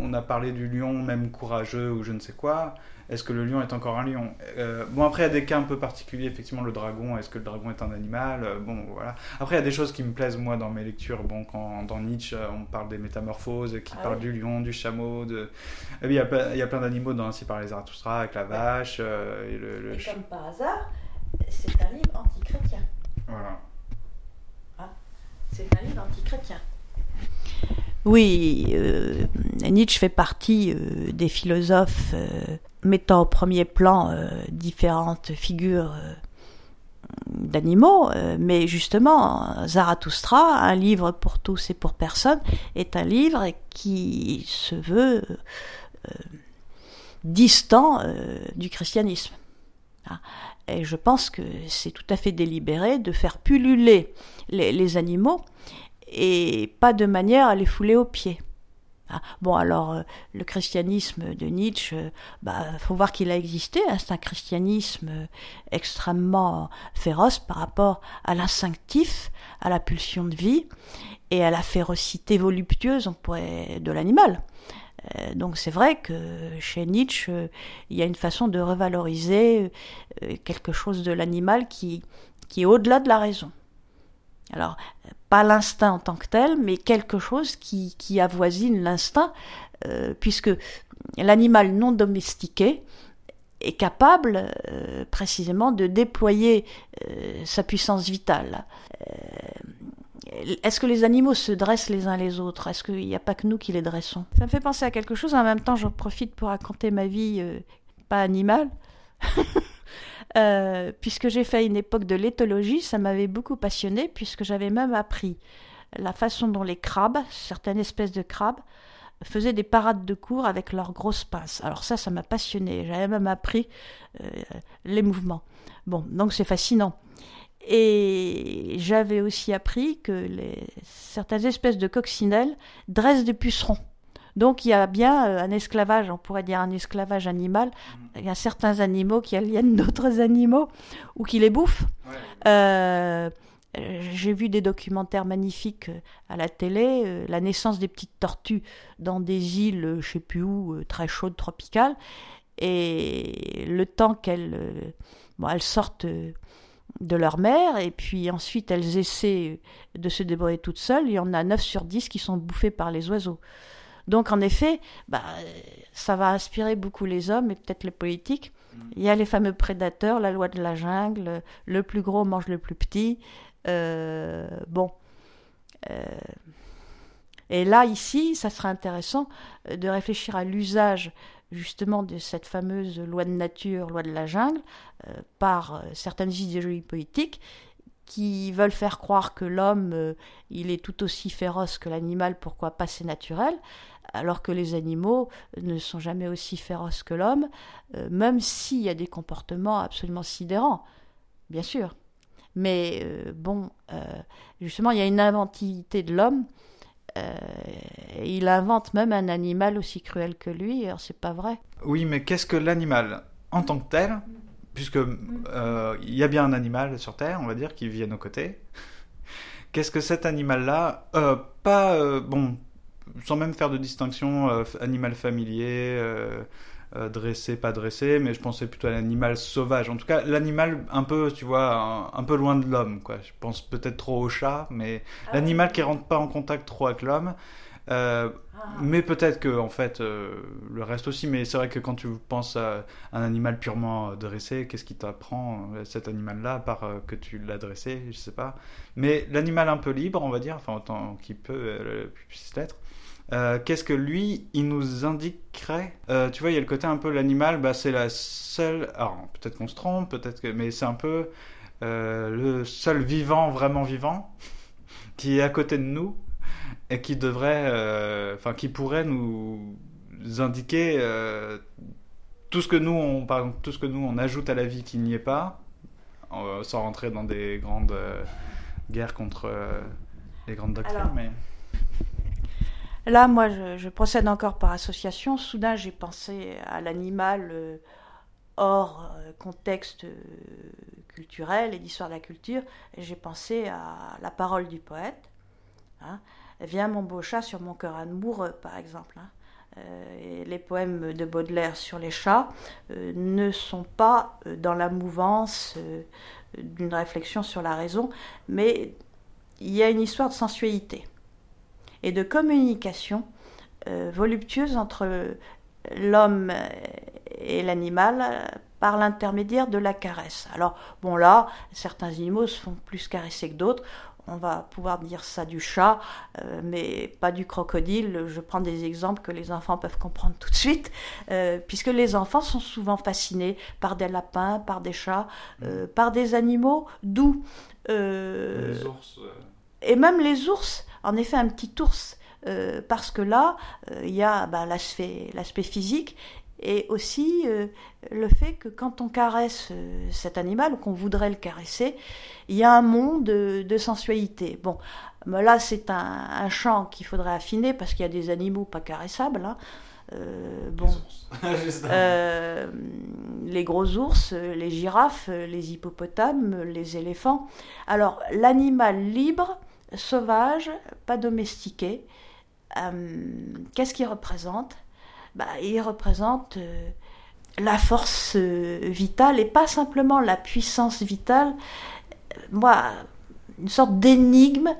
on a parlé du lion, même courageux ou je ne sais quoi, est-ce que le lion est encore un lion Euh, Bon, après, il y a des cas un peu particuliers, effectivement, le dragon, est-ce que le dragon est un animal Euh, Bon, voilà. Après, il y a des choses qui me plaisent, moi, dans mes lectures. Bon, quand dans Nietzsche, euh, on parle des métamorphoses, qui Ah parle oui. du lion, du chameau, de... Et puis, il y a, plein- il y a plein d'animaux dans Ainsi par les Zarathustra, avec la vache, euh, et le... le Et ch- comme par hasard, c'est un livre anti-chrétien. Voilà. C'est un livre anti-chrétien. Oui, euh, Nietzsche fait partie euh, des philosophes euh, mettant au premier plan euh, différentes figures euh, d'animaux, euh, mais justement, Zarathustra, un livre pour tous et pour personne, est un livre qui se veut distant du christianisme. Ah. Et je pense que c'est tout à fait délibéré de faire pulluler les animaux et pas de manière à les fouler aux pieds. Ah, bon, alors, euh, le christianisme de Nietzsche, euh, bah, faut voir qu'il a existé. hein, c'est un christianisme euh, extrêmement féroce par rapport à l'instinctif, à la pulsion de vie et à la férocité voluptueuse, de l'animal. Euh, donc c'est vrai que chez Nietzsche, il y a une façon de revaloriser quelque chose de l'animal qui, qui est au-delà de la raison. Alors, pas l'instinct en tant que tel, mais quelque chose qui, avoisine l'instinct, euh, puisque l'animal non domestiqué est capable euh, précisément de déployer euh, sa puissance vitale. Est-ce que les animaux se dressent les uns les autres? Est-ce qu'il n'y a pas que nous qui les dressons? Ça me fait penser à quelque chose. En même temps, j'en profite pour raconter ma vie pas animale. Euh, puisque j'ai fait une époque de l'éthologie, ça m'avait beaucoup passionné, puisque j'avais même appris la façon dont les crabes, certaines espèces de crabes, faisaient des parades de cours avec leurs grosses pinces. Alors ça, ça m'a passionné. J'avais même appris euh, les mouvements. Bon, donc c'est fascinant. Et j'avais aussi appris que certaines espèces de coccinelles dressent des pucerons. Donc il y a bien euh, un esclavage, on pourrait dire un esclavage animal. Il y a certains animaux qui aliènent d'autres animaux ou qui les bouffent. Euh, j'ai vu des documentaires magnifiques euh, à la télé, euh, la naissance des petites tortues dans des îles, euh, je sais plus où, euh, très chaudes, tropicales, et le temps qu'elles euh, bon, elles sortent euh, de leur mère, et puis ensuite elles essaient de se débrouiller toutes seules, il y en a 9 sur 10 qui sont bouffées par les oiseaux. Donc en effet, bah, ça va inspirer beaucoup les hommes et peut-être les politiques. Il y a les fameux prédateurs, la loi de la jungle, le plus gros mange le plus petit. Euh, bon. Euh, et là, ici, ça serait intéressant de réfléchir à l'usage justement de cette fameuse loi de nature, loi de la jungle, euh, par euh, certaines idéologies politiques qui veulent faire croire que l'homme, euh, il est tout aussi féroce que l'animal, pourquoi pas c'est naturel, alors que les animaux ne sont jamais aussi féroces que l'homme, euh, même s'il y a des comportements absolument sidérants, bien sûr. Mais euh, bon, euh, justement, il y a une inventivité de l'homme. Il invente même un animal aussi cruel que lui, alors c'est pas vrai. Oui, mais qu'est-ce que l'animal en tant que tel Puisque il y a bien un animal sur Terre, on va dire, qui vit à nos côtés. Qu'est-ce que cet animal-là Pas bon, sans même faire de distinction euh, animal familier, euh, euh, dressé, pas dressé, mais je pensais plutôt à l'animal sauvage. En tout cas, l'animal un peu, tu vois, un, un peu loin de l'homme, quoi. Je pense peut-être trop au chat, mais Ah l'animal qui rentre pas en contact trop avec l'homme. Euh, mais peut-être que en fait euh, le reste aussi. Mais c'est vrai que quand tu penses à un animal purement dressé, qu'est-ce qui t'apprend cet animal-là, à part euh, que tu l'as dressé, je sais pas. Mais l'animal un peu libre, on va dire, enfin autant qu'il peut puisse l'être. Euh, qu'est-ce que lui, il nous indiquerait Euh, Tu vois, il y a le côté un peu l'animal, bah, c'est la seule. Alors peut-être qu'on se trompe, peut-être que, mais c'est un peu euh, le seul vivant vraiment vivant qui est à côté de nous et qui devrait, enfin, qui pourrait nous indiquer tout ce que nous, on, par exemple, tout ce que nous on ajoute à la vie qui n'y est pas, sans rentrer dans des grandes guerres contre les grandes doctrines. Alors, mais Là, moi, je, procède encore par association. Soudain, j'ai pensé à l'animal euh, hors euh, contexte euh, culturel et d'histoire de la culture. J'ai pensé à la parole du poète. hein. Viens mon beau chat sur mon cœur amoureux, par exemple. hein. Les poèmes de Baudelaire sur les chats ne sont pas dans la mouvance d'une réflexion sur la raison, mais il y a une histoire de sensualité et de communication euh, voluptueuse entre l'homme et l'animal par l'intermédiaire de la caresse. Alors, bon là, certains animaux se font plus caresser que d'autres. On va pouvoir dire ça du chat, euh, mais pas du crocodile. Je prends des exemples que les enfants peuvent comprendre tout de suite, euh, puisque les enfants sont souvent fascinés par des lapins, par des chats, euh, par des animaux doux. Les ours. et même les ours, en effet, un petit ours, euh, parce que là, euh, il y a bah, l'aspect, l'aspect physique et aussi euh, le fait que quand on caresse euh, cet animal ou qu'on voudrait le caresser, il y a un monde de, de sensualité. Bon, mais là, c'est un, un champ qu'il faudrait affiner parce qu'il y a des animaux pas caressables. hein. Bon, les gros ours, les girafes, les hippopotames, les éléphants. Alors, l'animal libre, sauvage, pas domestiqué, euh, qu'est-ce qu'il représente? Bah, Il représente euh, la force euh, vitale et pas simplement la puissance vitale. Moi, une sorte d'énigme,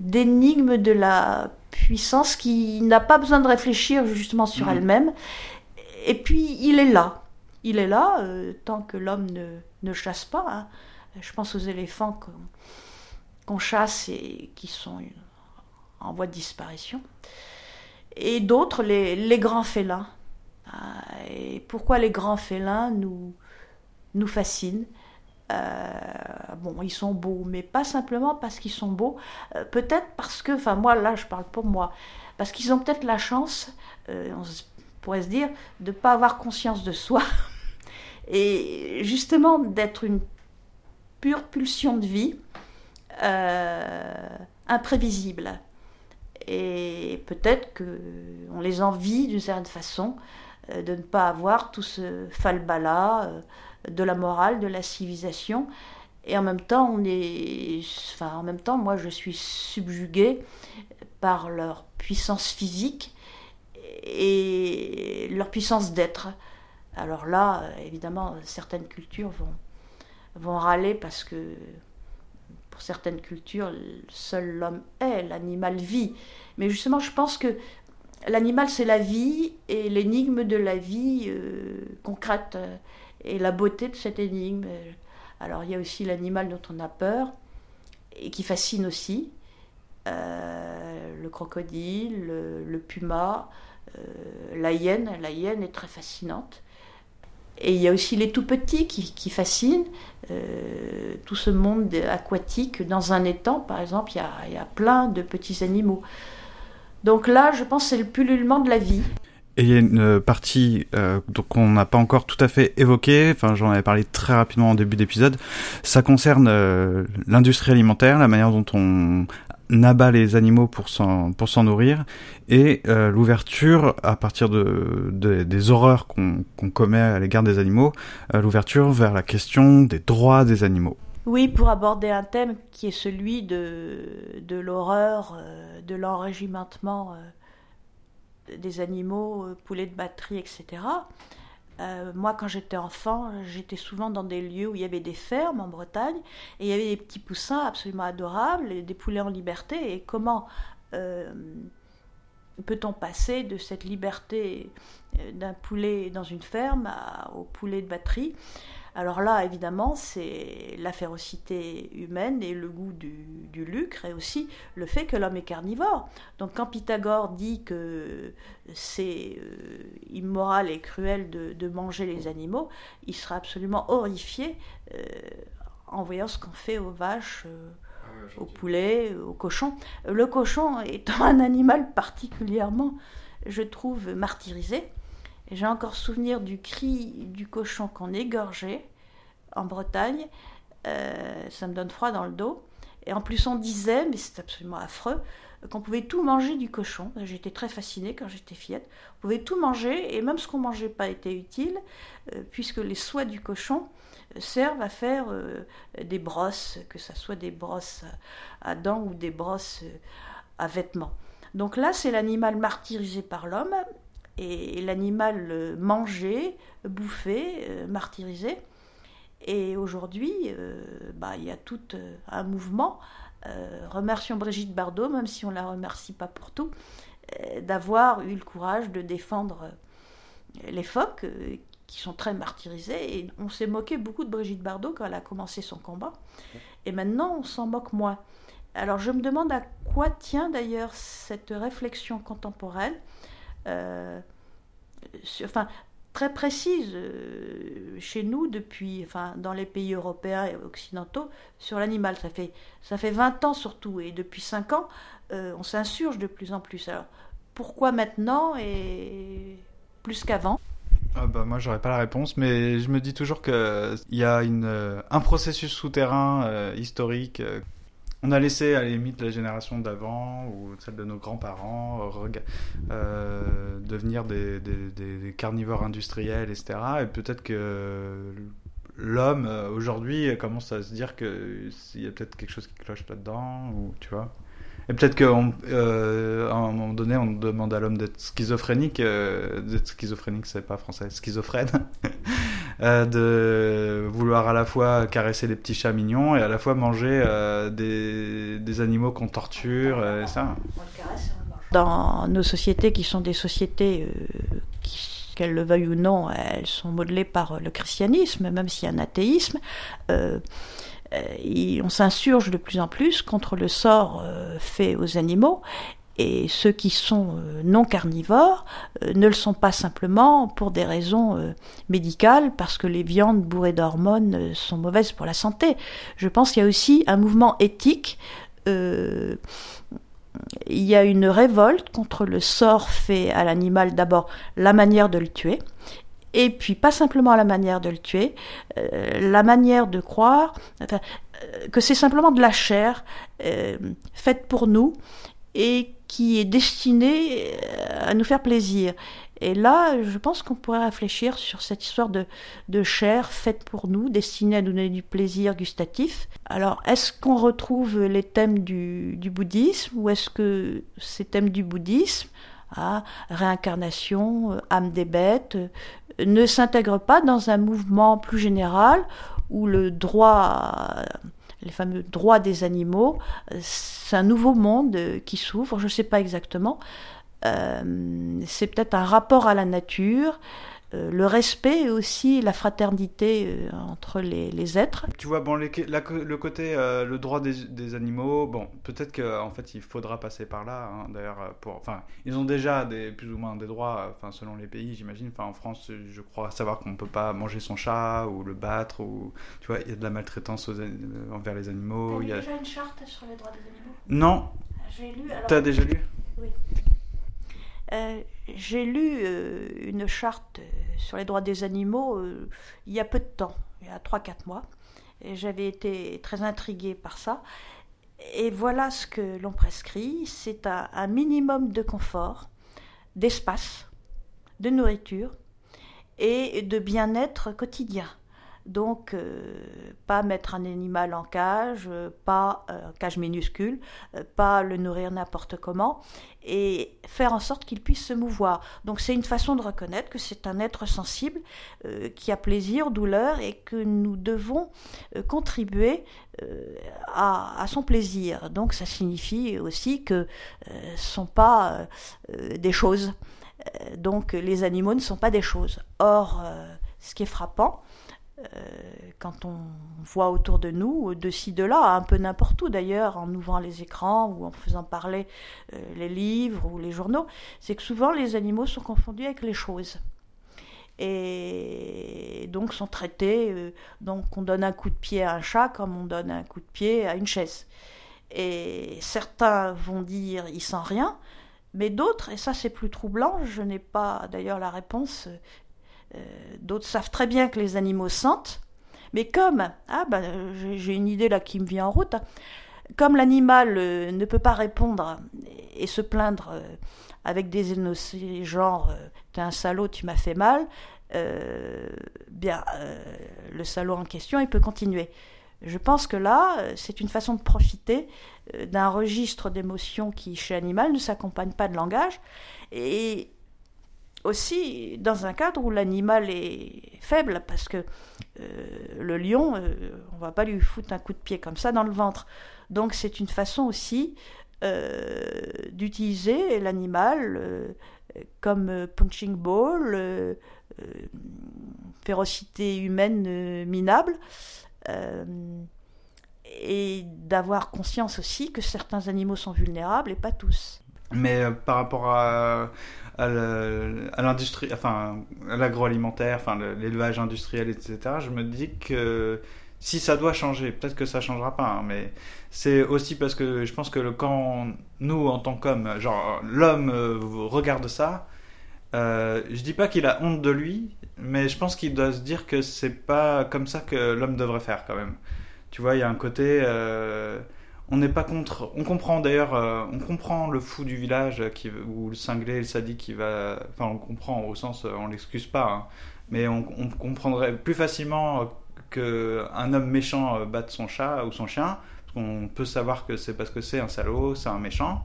d'énigme de la puissance qui n'a pas besoin de réfléchir justement sur Mhm. elle-même. Et puis, il est là. Il est là, tant que l'homme ne, ne chasse pas. hein. Je pense aux éléphants qu'on qu'on chasse et qui sont en voie de disparition. Et d'autres, les, grands félins. Ah, Et pourquoi les grands félins nous, nous fascinent? Euh, Bon, ils sont beaux, mais pas simplement parce qu'ils sont beaux. Euh, peut-être parce que, enfin moi là, je parle pour moi, parce qu'ils ont peut-être la chance, euh, on pourrait se dire, de ne pas avoir conscience de soi. Et justement d'être une pure pulsion de vie, euh, imprévisible. Et peut-être que on les envie d'une certaine façon euh, de ne pas avoir tout ce falbala euh, de la morale, de la civilisation. Et en même temps, on est, enfin, en même temps, moi, je suis subjuguée par leur puissance physique et leur puissance d'être. Alors là, évidemment, certaines cultures vont, vont râler parce que pour certaines cultures, seul l'homme est, l'animal vit. Mais justement, je pense que l'animal, c'est la vie et l'énigme de la vie euh, concrète euh, et la beauté de cette énigme. Euh, Alors, il y a aussi l'animal dont on a peur et qui fascine aussi. Euh, le crocodile, le, puma, euh, la hyène. La hyène est très fascinante. Et il y a aussi les tout petits qui, fascinent. Euh, tout ce monde aquatique. Dans un étang, par exemple, il y a, plein de petits animaux. Donc là, je pense c'est le pullulement de la vie. Et il y a une partie euh, qu'on n'a pas encore tout à fait évoquée, enfin j'en avais parlé très rapidement en début d'épisode, ça concerne euh, l'industrie alimentaire, la manière dont on abat les animaux pour s'en nourrir et euh, l'ouverture à partir de, de- des horreurs qu'on commet à l'égard des animaux, euh, l'ouverture vers la question des droits des animaux. Oui, pour aborder un thème qui est celui de, l'horreur, euh, de l'enrégimentement des animaux, poulets de batterie, etc. Euh, moi, quand j'étais enfant, j'étais souvent dans des lieux où il y avait des fermes en Bretagne et il y avait des petits poussins absolument adorables, et des poulets en liberté. Et comment euh, peut-on passer de cette liberté euh, d'un poulet dans une ferme au poulet de batterie? Alors là, évidemment, c'est la férocité humaine et le goût du, du lucre et aussi le fait que l'homme est carnivore. Donc quand Pythagore dit que c'est euh, immoral et cruel de, de manger les animaux, il sera absolument horrifié euh, en voyant ce qu'on fait aux vaches euh, au poulet, au cochon. Le cochon étant un animal particulièrement, je trouve, martyrisé. J'ai encore souvenir du cri du cochon qu'on égorgeait en Bretagne. Euh, ça me donne froid dans le dos. Et en plus, on disait, mais c'est absolument affreux, qu'on pouvait tout manger du cochon. J'étais très fascinée quand j'étais fillette. On pouvait tout manger, et même ce qu'on mangeait pas était utile, euh, puisque les soies du cochon euh, servent à faire des brosses, que ce soit des brosses à dents ou des brosses à vêtements. Donc là, c'est l'animal martyrisé par l'homme, et l'animal mangé, bouffé, martyrisé. Et aujourd'hui, euh, bah, il y a tout euh, un mouvement. Euh, remercions Brigitte Bardot, même si on ne la remercie pas pour tout, d'avoir eu le courage de défendre les phoques qui sont très martyrisés. Et on s'est moqué beaucoup de Brigitte Bardot quand elle a commencé son combat. Et maintenant, on s'en moque moins. Alors je me demande à quoi tient d'ailleurs cette réflexion contemporaine. Enfin, très précise euh, chez nous depuis, enfin dans les pays européens et occidentaux sur l'animal. Ça fait, ça fait 20 ans surtout et depuis 5 ans, euh, on s'insurge de plus en plus. Alors pourquoi maintenant et plus qu'avant? Ah bah moi j'aurais pas la réponse, mais je me dis toujours qu'il y a une, euh, un processus souterrain historique on a laissé à la limite la génération d'avant ou celle de nos grands-parents euh, devenir des, carnivores industriels, etc. Et peut-être que l'homme euh, aujourd'hui commence à se dire qu'il y a peut-être quelque chose qui cloche là-dedans, ou tu vois. Et peut-être qu'à euh, un moment donné, on demande à l'homme d'être schizophrénique. Euh, d'être schizophrénique, c'est pas français, schizophrène. euh, de vouloir à la fois caresser les petits chats mignons et à la fois manger des, animaux qu'on torture. Et ça. Dans nos sociétés qui sont des sociétés qu'elles le veuillent ou non, elles sont modelées par le christianisme, même s'il y a un athéisme. Euh, on s'insurge de plus en plus contre le sort euh, fait aux animaux et ceux qui sont euh, non carnivores ne le sont pas simplement pour des raisons médicales, parce que les viandes bourrées d'hormones sont mauvaises pour la santé. Je pense qu'il y a aussi un mouvement éthique. il y a une révolte contre le sort fait à l'animal, d'abord la manière de le tuer, et puis pas simplement la manière de le tuer, euh, la manière de croire euh, que c'est simplement de la chair euh, faite pour nous et qui est destinée à nous faire plaisir. Et là, je pense qu'on pourrait réfléchir sur cette histoire de, chair faite pour nous, destinée à nous donner du plaisir gustatif. Alors, est-ce qu'on retrouve les thèmes du, du bouddhisme ou est-ce que ces thèmes du bouddhisme réincarnation, euh, âme des bêtes, euh, ne s'intègre pas dans un mouvement plus général où le droit, les fameux droits des animaux, euh, c'est un nouveau monde qui s'ouvre, je ne sais pas exactement. c'est peut-être un rapport à la nature, euh, le respect et aussi la fraternité euh, entre les, êtres. Tu vois, bon, le côté, euh, le droit des, animaux, bon, peut-être qu'en en fait, il faudra passer par là, hein, d'ailleurs, pour, enfin, ils ont déjà des, plus ou moins des droits, enfin, selon les pays, j'imagine, enfin, en France, je crois savoir qu'on ne peut pas manger son chat ou le battre, ou, tu vois, il y a de la maltraitance envers les animaux. Il y a déjà une charte sur les droits des animaux? Non. J'ai lu. T'as déjà lu? Oui. Euh, j'ai lu euh, une charte euh, sur les droits des animaux il y a peu de temps, il y a 3-4 mois. Et j'avais été très intriguée par ça. Et voilà ce que l'on prescrit, c'est un, minimum de confort, d'espace, de nourriture et de bien-être quotidien. Donc, euh, pas mettre un animal en cage, euh, pas euh, cage minuscule, pas le nourrir n'importe comment, et faire en sorte qu'il puisse se mouvoir. Donc, c'est une façon de reconnaître que c'est un être sensible qui a plaisir, douleur, et que nous devons contribuer à, à, son plaisir. Donc, ça signifie aussi que ce sont pas des choses. donc, les animaux ne sont pas des choses. Or, ce qui est frappant, euh, quand on voit autour de nous, de ci, de là, un peu n'importe où d'ailleurs, en ouvrant les écrans ou en faisant parler euh, les livres ou les journaux, c'est que souvent les animaux sont confondus avec les choses. Et donc sont traités, euh, donc on donne un coup de pied à un chat comme on donne un coup de pied à une chaise. Et certains vont dire il sent rien, mais d'autres, et ça c'est plus troublant, je n'ai pas d'ailleurs la réponse, euh, d'autres savent très bien que les animaux sentent, mais comme, ah ben, j'ai une idée là qui me vient en route, comme l'animal euh, ne peut pas répondre et se plaindre euh, avec des énoncés genre t'es un salaud, tu m'as fait mal, bien le salaud en question il peut continuer. Je pense que là, c'est une façon de profiter d'un registre d'émotions qui, chez l'animal, ne s'accompagne pas de langage. Et aussi dans un cadre où l'animal est faible, parce que euh, le lion, euh, on va pas lui foutre un coup de pied comme ça dans le ventre. Donc c'est une façon aussi euh, d'utiliser l'animal comme punching ball, férocité humaine minable, et d'avoir conscience aussi que certains animaux sont vulnérables et pas tous. Mais par rapport à à l'industrie, enfin, l'agroalimentaire, enfin, l'élevage industriel, etc., je me dis que si ça doit changer, peut-être que ça changera pas, hein, mais c'est aussi parce que je pense que quand nous, en tant qu'hommes, genre l'homme euh, regarde ça, euh, je dis pas qu'il a honte de lui, mais je pense qu'il doit se dire que c'est pas comme ça que l'homme devrait faire quand même. Tu vois, il y a un côté. Euh, on n'est pas contre. On comprend d'ailleurs, euh, on comprend le fou du village qui, ou le cinglé, le sadique qui va. Enfin, on comprend au sens, on l'excuse pas, hein. mais on, comprendrait plus facilement qu'un homme méchant euh, batte son chat ou son chien, qu'on peut savoir que c'est parce que c'est un salaud, c'est un méchant.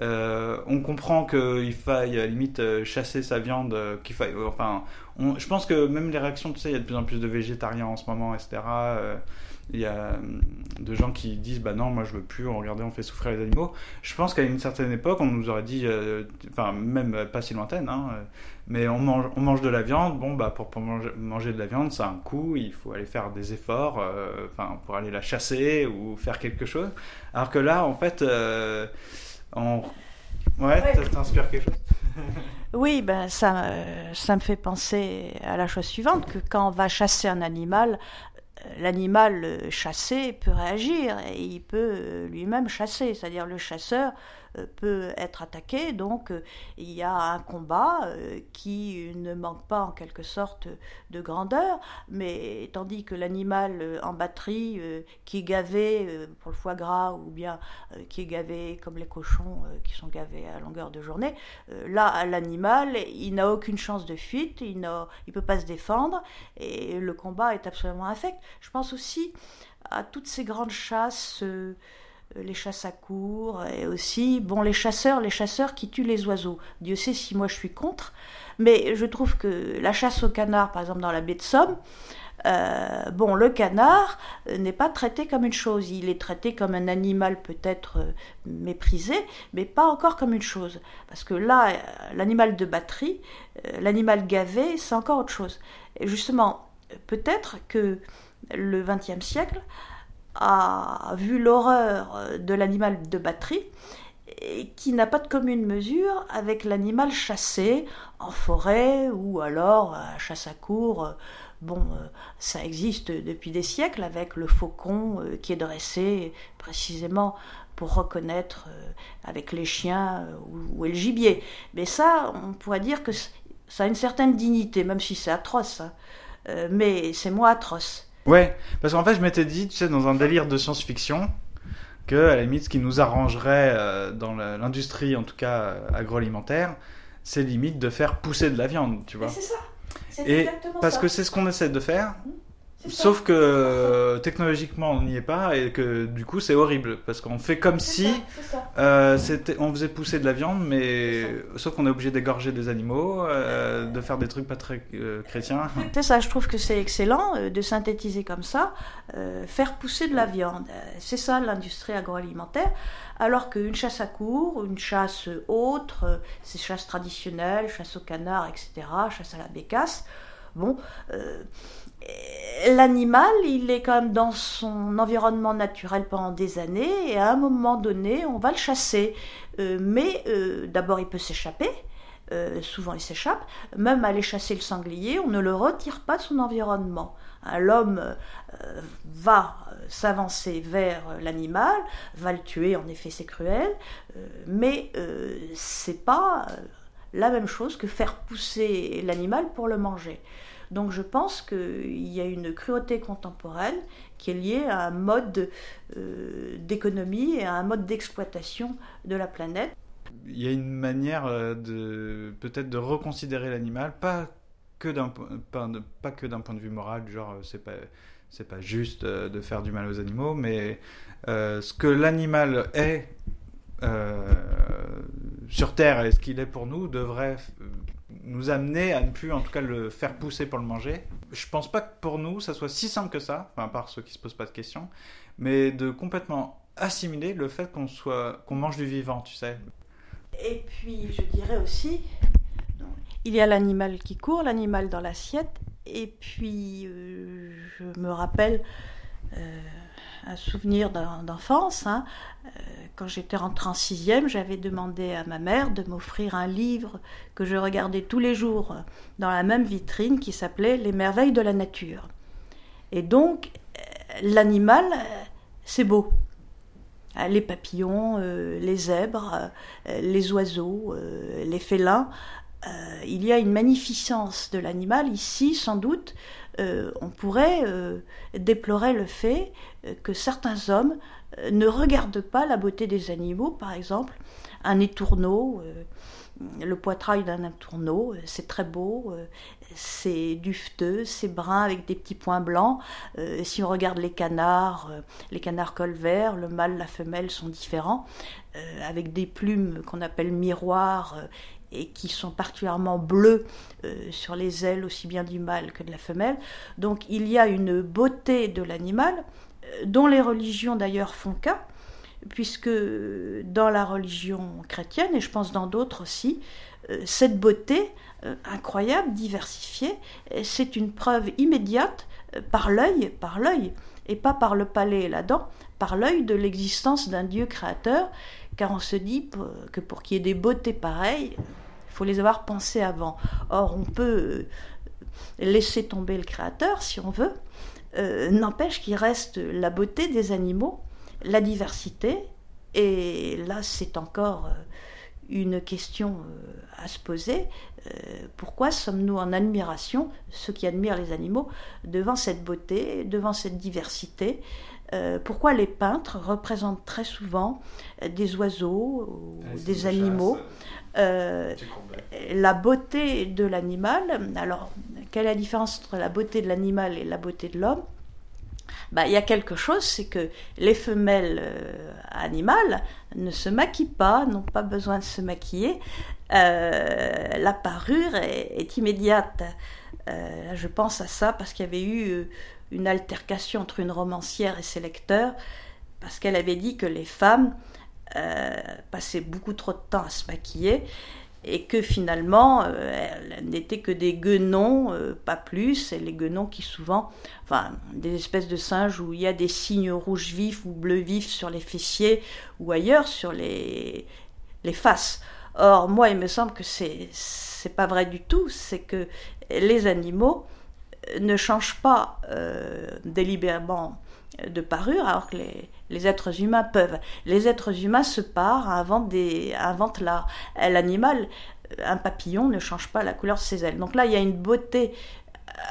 Euh, on comprend qu'il faille à limite chasser sa viande, qu'il faille. Enfin, je pense que même les réactions, tu sais, il y a de plus en plus de végétariens en ce moment, etc. Il y a euh, de gens qui disent bah non moi je veux plus regardez on fait souffrir les animaux. Je pense qu'à une certaine époque on nous aurait dit euh, enfin même pas si lointaine hein, euh, mais on mange, on mange de la viande. Bon bah pour, manger, de la viande ça a un coût. Il faut aller faire des efforts enfin pour aller la chasser ou faire quelque chose. Alors que là en fait on... ouais, ça t'inspire quelque chose? Oui, ben ça, ça me fait penser à la chose suivante, que quand on va chasser un animal, l'animal chassé peut réagir et il peut lui-même chasser, c'est-à-dire le chasseur euh, peut être attaqué. Donc euh, il y a un combat euh, qui ne manque pas en quelque sorte de grandeur, mais tandis que l'animal en batterie qui est gavé pour le foie gras ou bien qui est gavé comme les cochons qui sont gavés à longueur de journée, là l'animal il n'a aucune chance de fuite, il ne peut pas se défendre et le combat est absolument infect. Je pense aussi à toutes ces grandes chasses euh, les chasses à cours et aussi bon les chasseurs les chasseurs qui tuent les oiseaux. Dieu sait si moi je suis contre mais je trouve que la chasse au canard par exemple dans la baie de Somme euh, bon le canard euh, n'est pas traité comme une chose. Il est traité comme un animal peut-être méprisé mais pas encore comme une chose. Parce que là l'animal de batterie l'animal gavé c'est encore autre chose. Et justement peut-être que le XXe siècle a vu l'horreur euh, de l'animal de batterie et qui n'a pas de commune mesure avec l'animal chassé en forêt ou alors à chasse à cour. Bon, euh, ça existe depuis des siècles avec le faucon euh, qui est dressé précisément pour reconnaître avec les chiens où est le gibier. Mais ça, on pourrait dire que ça a une certaine dignité, même si c'est atroce. Hein. mais c'est moins atroce. Ouais, parce qu'en fait, je m'étais dit, tu sais, dans un délire de science-fiction, que à la limite, ce qui nous arrangerait euh, dans l'industrie, en tout cas euh, agroalimentaire, c'est limite de faire pousser de la viande, tu vois. C'est ça. Et parce que c'est ce qu'on essaie de faire. Sauf que euh, technologiquement on n'y est pas et que du coup c'est horrible parce qu'on fait comme si euh, on faisait pousser de la viande mais sauf qu'on est obligé d'égorger des animaux, euh, de faire des trucs pas très chrétiens. C'est ça, je trouve que c'est excellent de synthétiser comme ça, faire pousser de la viande. C'est ça l'industrie agroalimentaire. Alors qu'une chasse à cour, une chasse autre, ces chasses traditionnelles, chasse au canard, etc., chasse à la bécasse, bon l'animal, il est quand même dans son environnement naturel pendant des années, et à un moment donné, on va le chasser. Euh, mais euh, d'abord, il peut s'échapper, euh, souvent il s'échappe, même aller chasser le sanglier, on ne le retire pas de son environnement. Hein, l'homme va s'avancer vers l'animal, va le tuer, en effet c'est cruel, mais c'est pas la même chose que faire pousser l'animal pour le manger. Donc je pense qu'il y a une cruauté contemporaine qui est liée à un mode euh, d'économie et à un mode d'exploitation de la planète. Il y a une manière euh, de peut-être de reconsidérer l'animal, pas que d'un pas, que d'un point de vue moral, genre c'est pas c'est pas juste euh, de faire du mal aux animaux, mais ce que l'animal est sur Terre et ce qu'il est pour nous devrait nous amener à ne plus, en tout cas, le faire pousser pour le manger. Je pense pas que pour nous, ça soit si simple que ça, enfin, à part ceux qui se posent pas de questions, mais de complètement assimiler le fait qu'on soit, qu'on mange du vivant, tu sais. Et puis, je dirais aussi, il y a l'animal qui court, l'animal dans l'assiette, et puis, euh, je me rappelle euh, un souvenir d'enfance. Hein, euh, quand j'étais rentrée en sixième, j'avais demandé à ma mère de m'offrir un livre que je regardais tous les jours dans la même vitrine qui s'appelait Les merveilles de la nature. Et donc, euh, l'animal, euh, c'est beau. Les papillons, les zèbres, les oiseaux, les félins. il y a une magnificence de l'animal ici, sans doute. On pourrait déplorer le fait que certains hommes ne regardent pas la beauté des animaux, par exemple, un étourneau, euh, le poitrail d'un étourneau, euh, c'est très beau, euh, c'est dufteux, c'est brun avec des petits points blancs. si on regarde les canards, les canards colverts, le mâle, la femelle sont différents, avec des plumes qu'on appelle miroirs et qui sont particulièrement bleues sur les ailes aussi bien du mâle que de la femelle. Donc il y a une beauté de l'animal dont les religions d'ailleurs font cas, puisque dans la religion chrétienne, et je pense dans d'autres aussi, euh, cette beauté euh, incroyable, diversifiée, c'est une preuve immédiate euh, par l'œil, par l'œil, et pas par le palais et la dent, par l'œil de l'existence d'un Dieu créateur, car on se dit que pour qu'il y ait des beautés pareilles, il faut les avoir pensées avant. Or, on peut laisser tomber le créateur si on veut, euh, n'empêche qu'il reste la beauté des animaux, la diversité, et là c'est encore euh, une question euh, à se poser. Pourquoi sommes-nous en admiration, ceux qui admirent les animaux, devant cette beauté, devant cette diversité? Pourquoi les peintres représentent très souvent des oiseaux ou ah, des animaux? La beauté de l'animal, alors quelle est la différence entre la beauté de l'animal et la beauté de l'homme? Bah, il y a quelque chose, c'est que les femelles euh, animales ne se maquillent pas, n'ont pas besoin de se maquiller. Euh, la parure est, immédiate. Euh, je pense à ça parce qu'il y avait eu une altercation entre une romancière et ses lecteurs, parce qu'elle avait dit que les femmes passaient beaucoup trop de temps à se maquiller et que finalement, euh, elles n'étaient que des guenons, euh, pas plus, et les guenons qui souvent, enfin, des espèces de singes où il y a des signes rouges vifs ou bleus vifs sur les fessiers ou ailleurs sur les, les faces. Or, moi, il me semble que c'est c'est pas vrai du tout, c'est que les animaux ne changent pas euh, délibérément de parure, alors que les, êtres humains peuvent. Les êtres humains se parent, inventent, des, inventent l'art. L'animal, un papillon, ne change pas la couleur de ses ailes. Donc là, il y a une beauté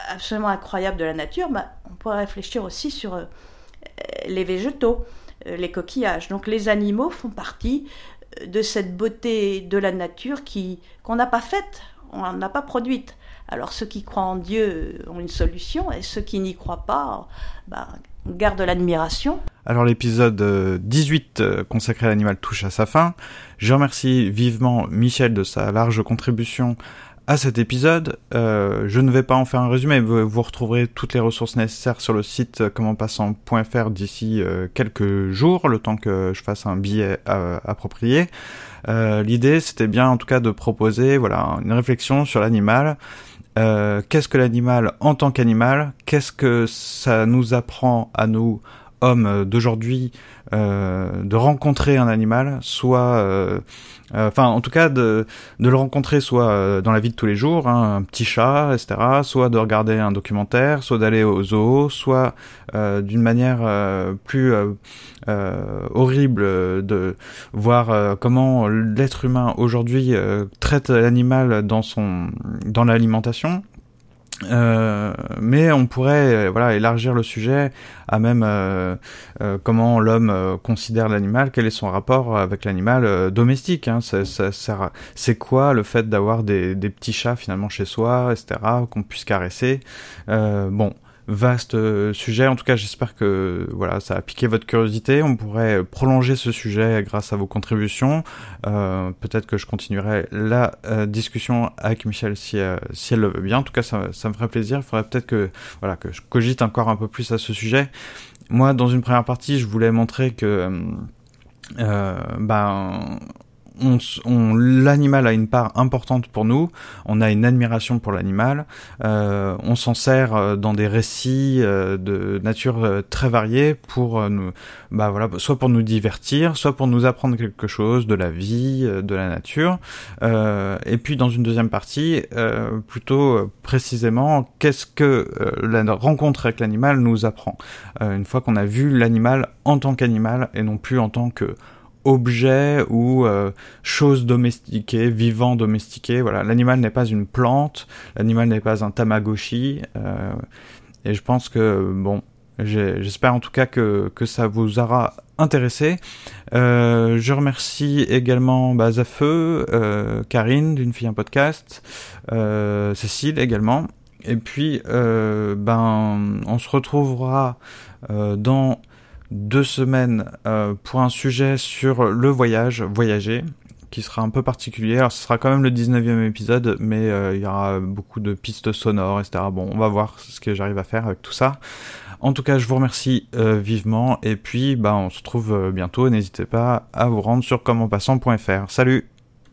absolument incroyable de la nature. on pourrait réfléchir aussi sur euh, les végétaux, euh, les coquillages. Donc les animaux font partie euh, de cette beauté de la nature qui qu'on n'a pas faite, on n'a pas produite. Alors ceux qui croient en Dieu ont une solution et ceux qui n'y croient pas, ben, garde l'admiration. Alors l'épisode 18 euh, consacré à l'animal touche à sa fin. Je remercie vivement Michel de sa large contribution à cet épisode. Euh, je ne vais pas en faire un résumé, vous, retrouverez toutes les ressources nécessaires sur le site commentpassant.fr d'ici euh, quelques jours, le temps que je fasse un billet approprié. L'idée c'était bien en tout cas de proposer voilà une réflexion sur l'animal, euh, qu'est-ce que l'animal en tant qu'animal, qu'est-ce que ça nous apprend à nous homme d'aujourd'hui de rencontrer un animal, soit euh, enfin, en tout cas, de, le rencontrer soit euh, dans la vie de tous les jours, hein, un petit chat, etc., soit de regarder un documentaire, soit d'aller au zoo, soit euh, d'une manière plus horrible de voir comment l'être humain aujourd'hui traite l'animal dans son dans l'alimentation euh, mais on pourrait euh, voilà élargir le sujet à même euh, comment l'homme considère l'animal, quel est son rapport avec l'animal domestique. Hein, c'est quoi le fait d'avoir des, des, petits chats finalement chez soi, etc. Qu'on puisse caresser. bon, vaste euh, sujet. En tout cas, j'espère que voilà, ça a piqué votre curiosité. On pourrait prolonger ce sujet grâce à vos contributions. Euh, Peut-être que je continuerai la euh, discussion avec Michel si, euh, si elle le veut bien. En tout cas, ça, ça me ferait plaisir. Il faudrait peut-être que voilà que je cogite encore un peu plus à ce sujet. Moi, dans une première partie, je voulais montrer que ben on, l'animal a une part importante pour nous, on a une admiration pour l'animal, euh, on s'en sert euh, dans des récits euh, de nature très variée pour nous, bah voilà, soit pour nous divertir, soit pour nous apprendre quelque chose de la vie, de la nature, et puis dans une deuxième partie, plutôt précisément, qu'est-ce que la rencontre avec l'animal nous apprend, une fois qu'on a vu l'animal en tant qu'animal et non plus en tant que objet ou euh, chose domestiquée, vivant domestiqué. Voilà, l'animal n'est pas une plante, l'animal n'est pas un tamagotchi. Euh, et je pense que bon, j'espère en tout cas que, que ça vous aura intéressé. Euh, je remercie également bah, Zafeu, euh, Karine d'une fille un podcast, euh, Cécile également. Et puis, ben, on se retrouvera dans deux semaines euh, pour un sujet sur le voyage, voyager, qui sera un peu particulier. Alors ce sera quand même le 19e épisode, mais euh, il y aura beaucoup de pistes sonores, etc. Bon, on va voir ce que j'arrive à faire avec tout ça. En tout cas, je vous remercie euh, vivement, et puis bah, on se retrouve bientôt. N'hésitez pas à vous rendre sur commentpassant.fr. Salut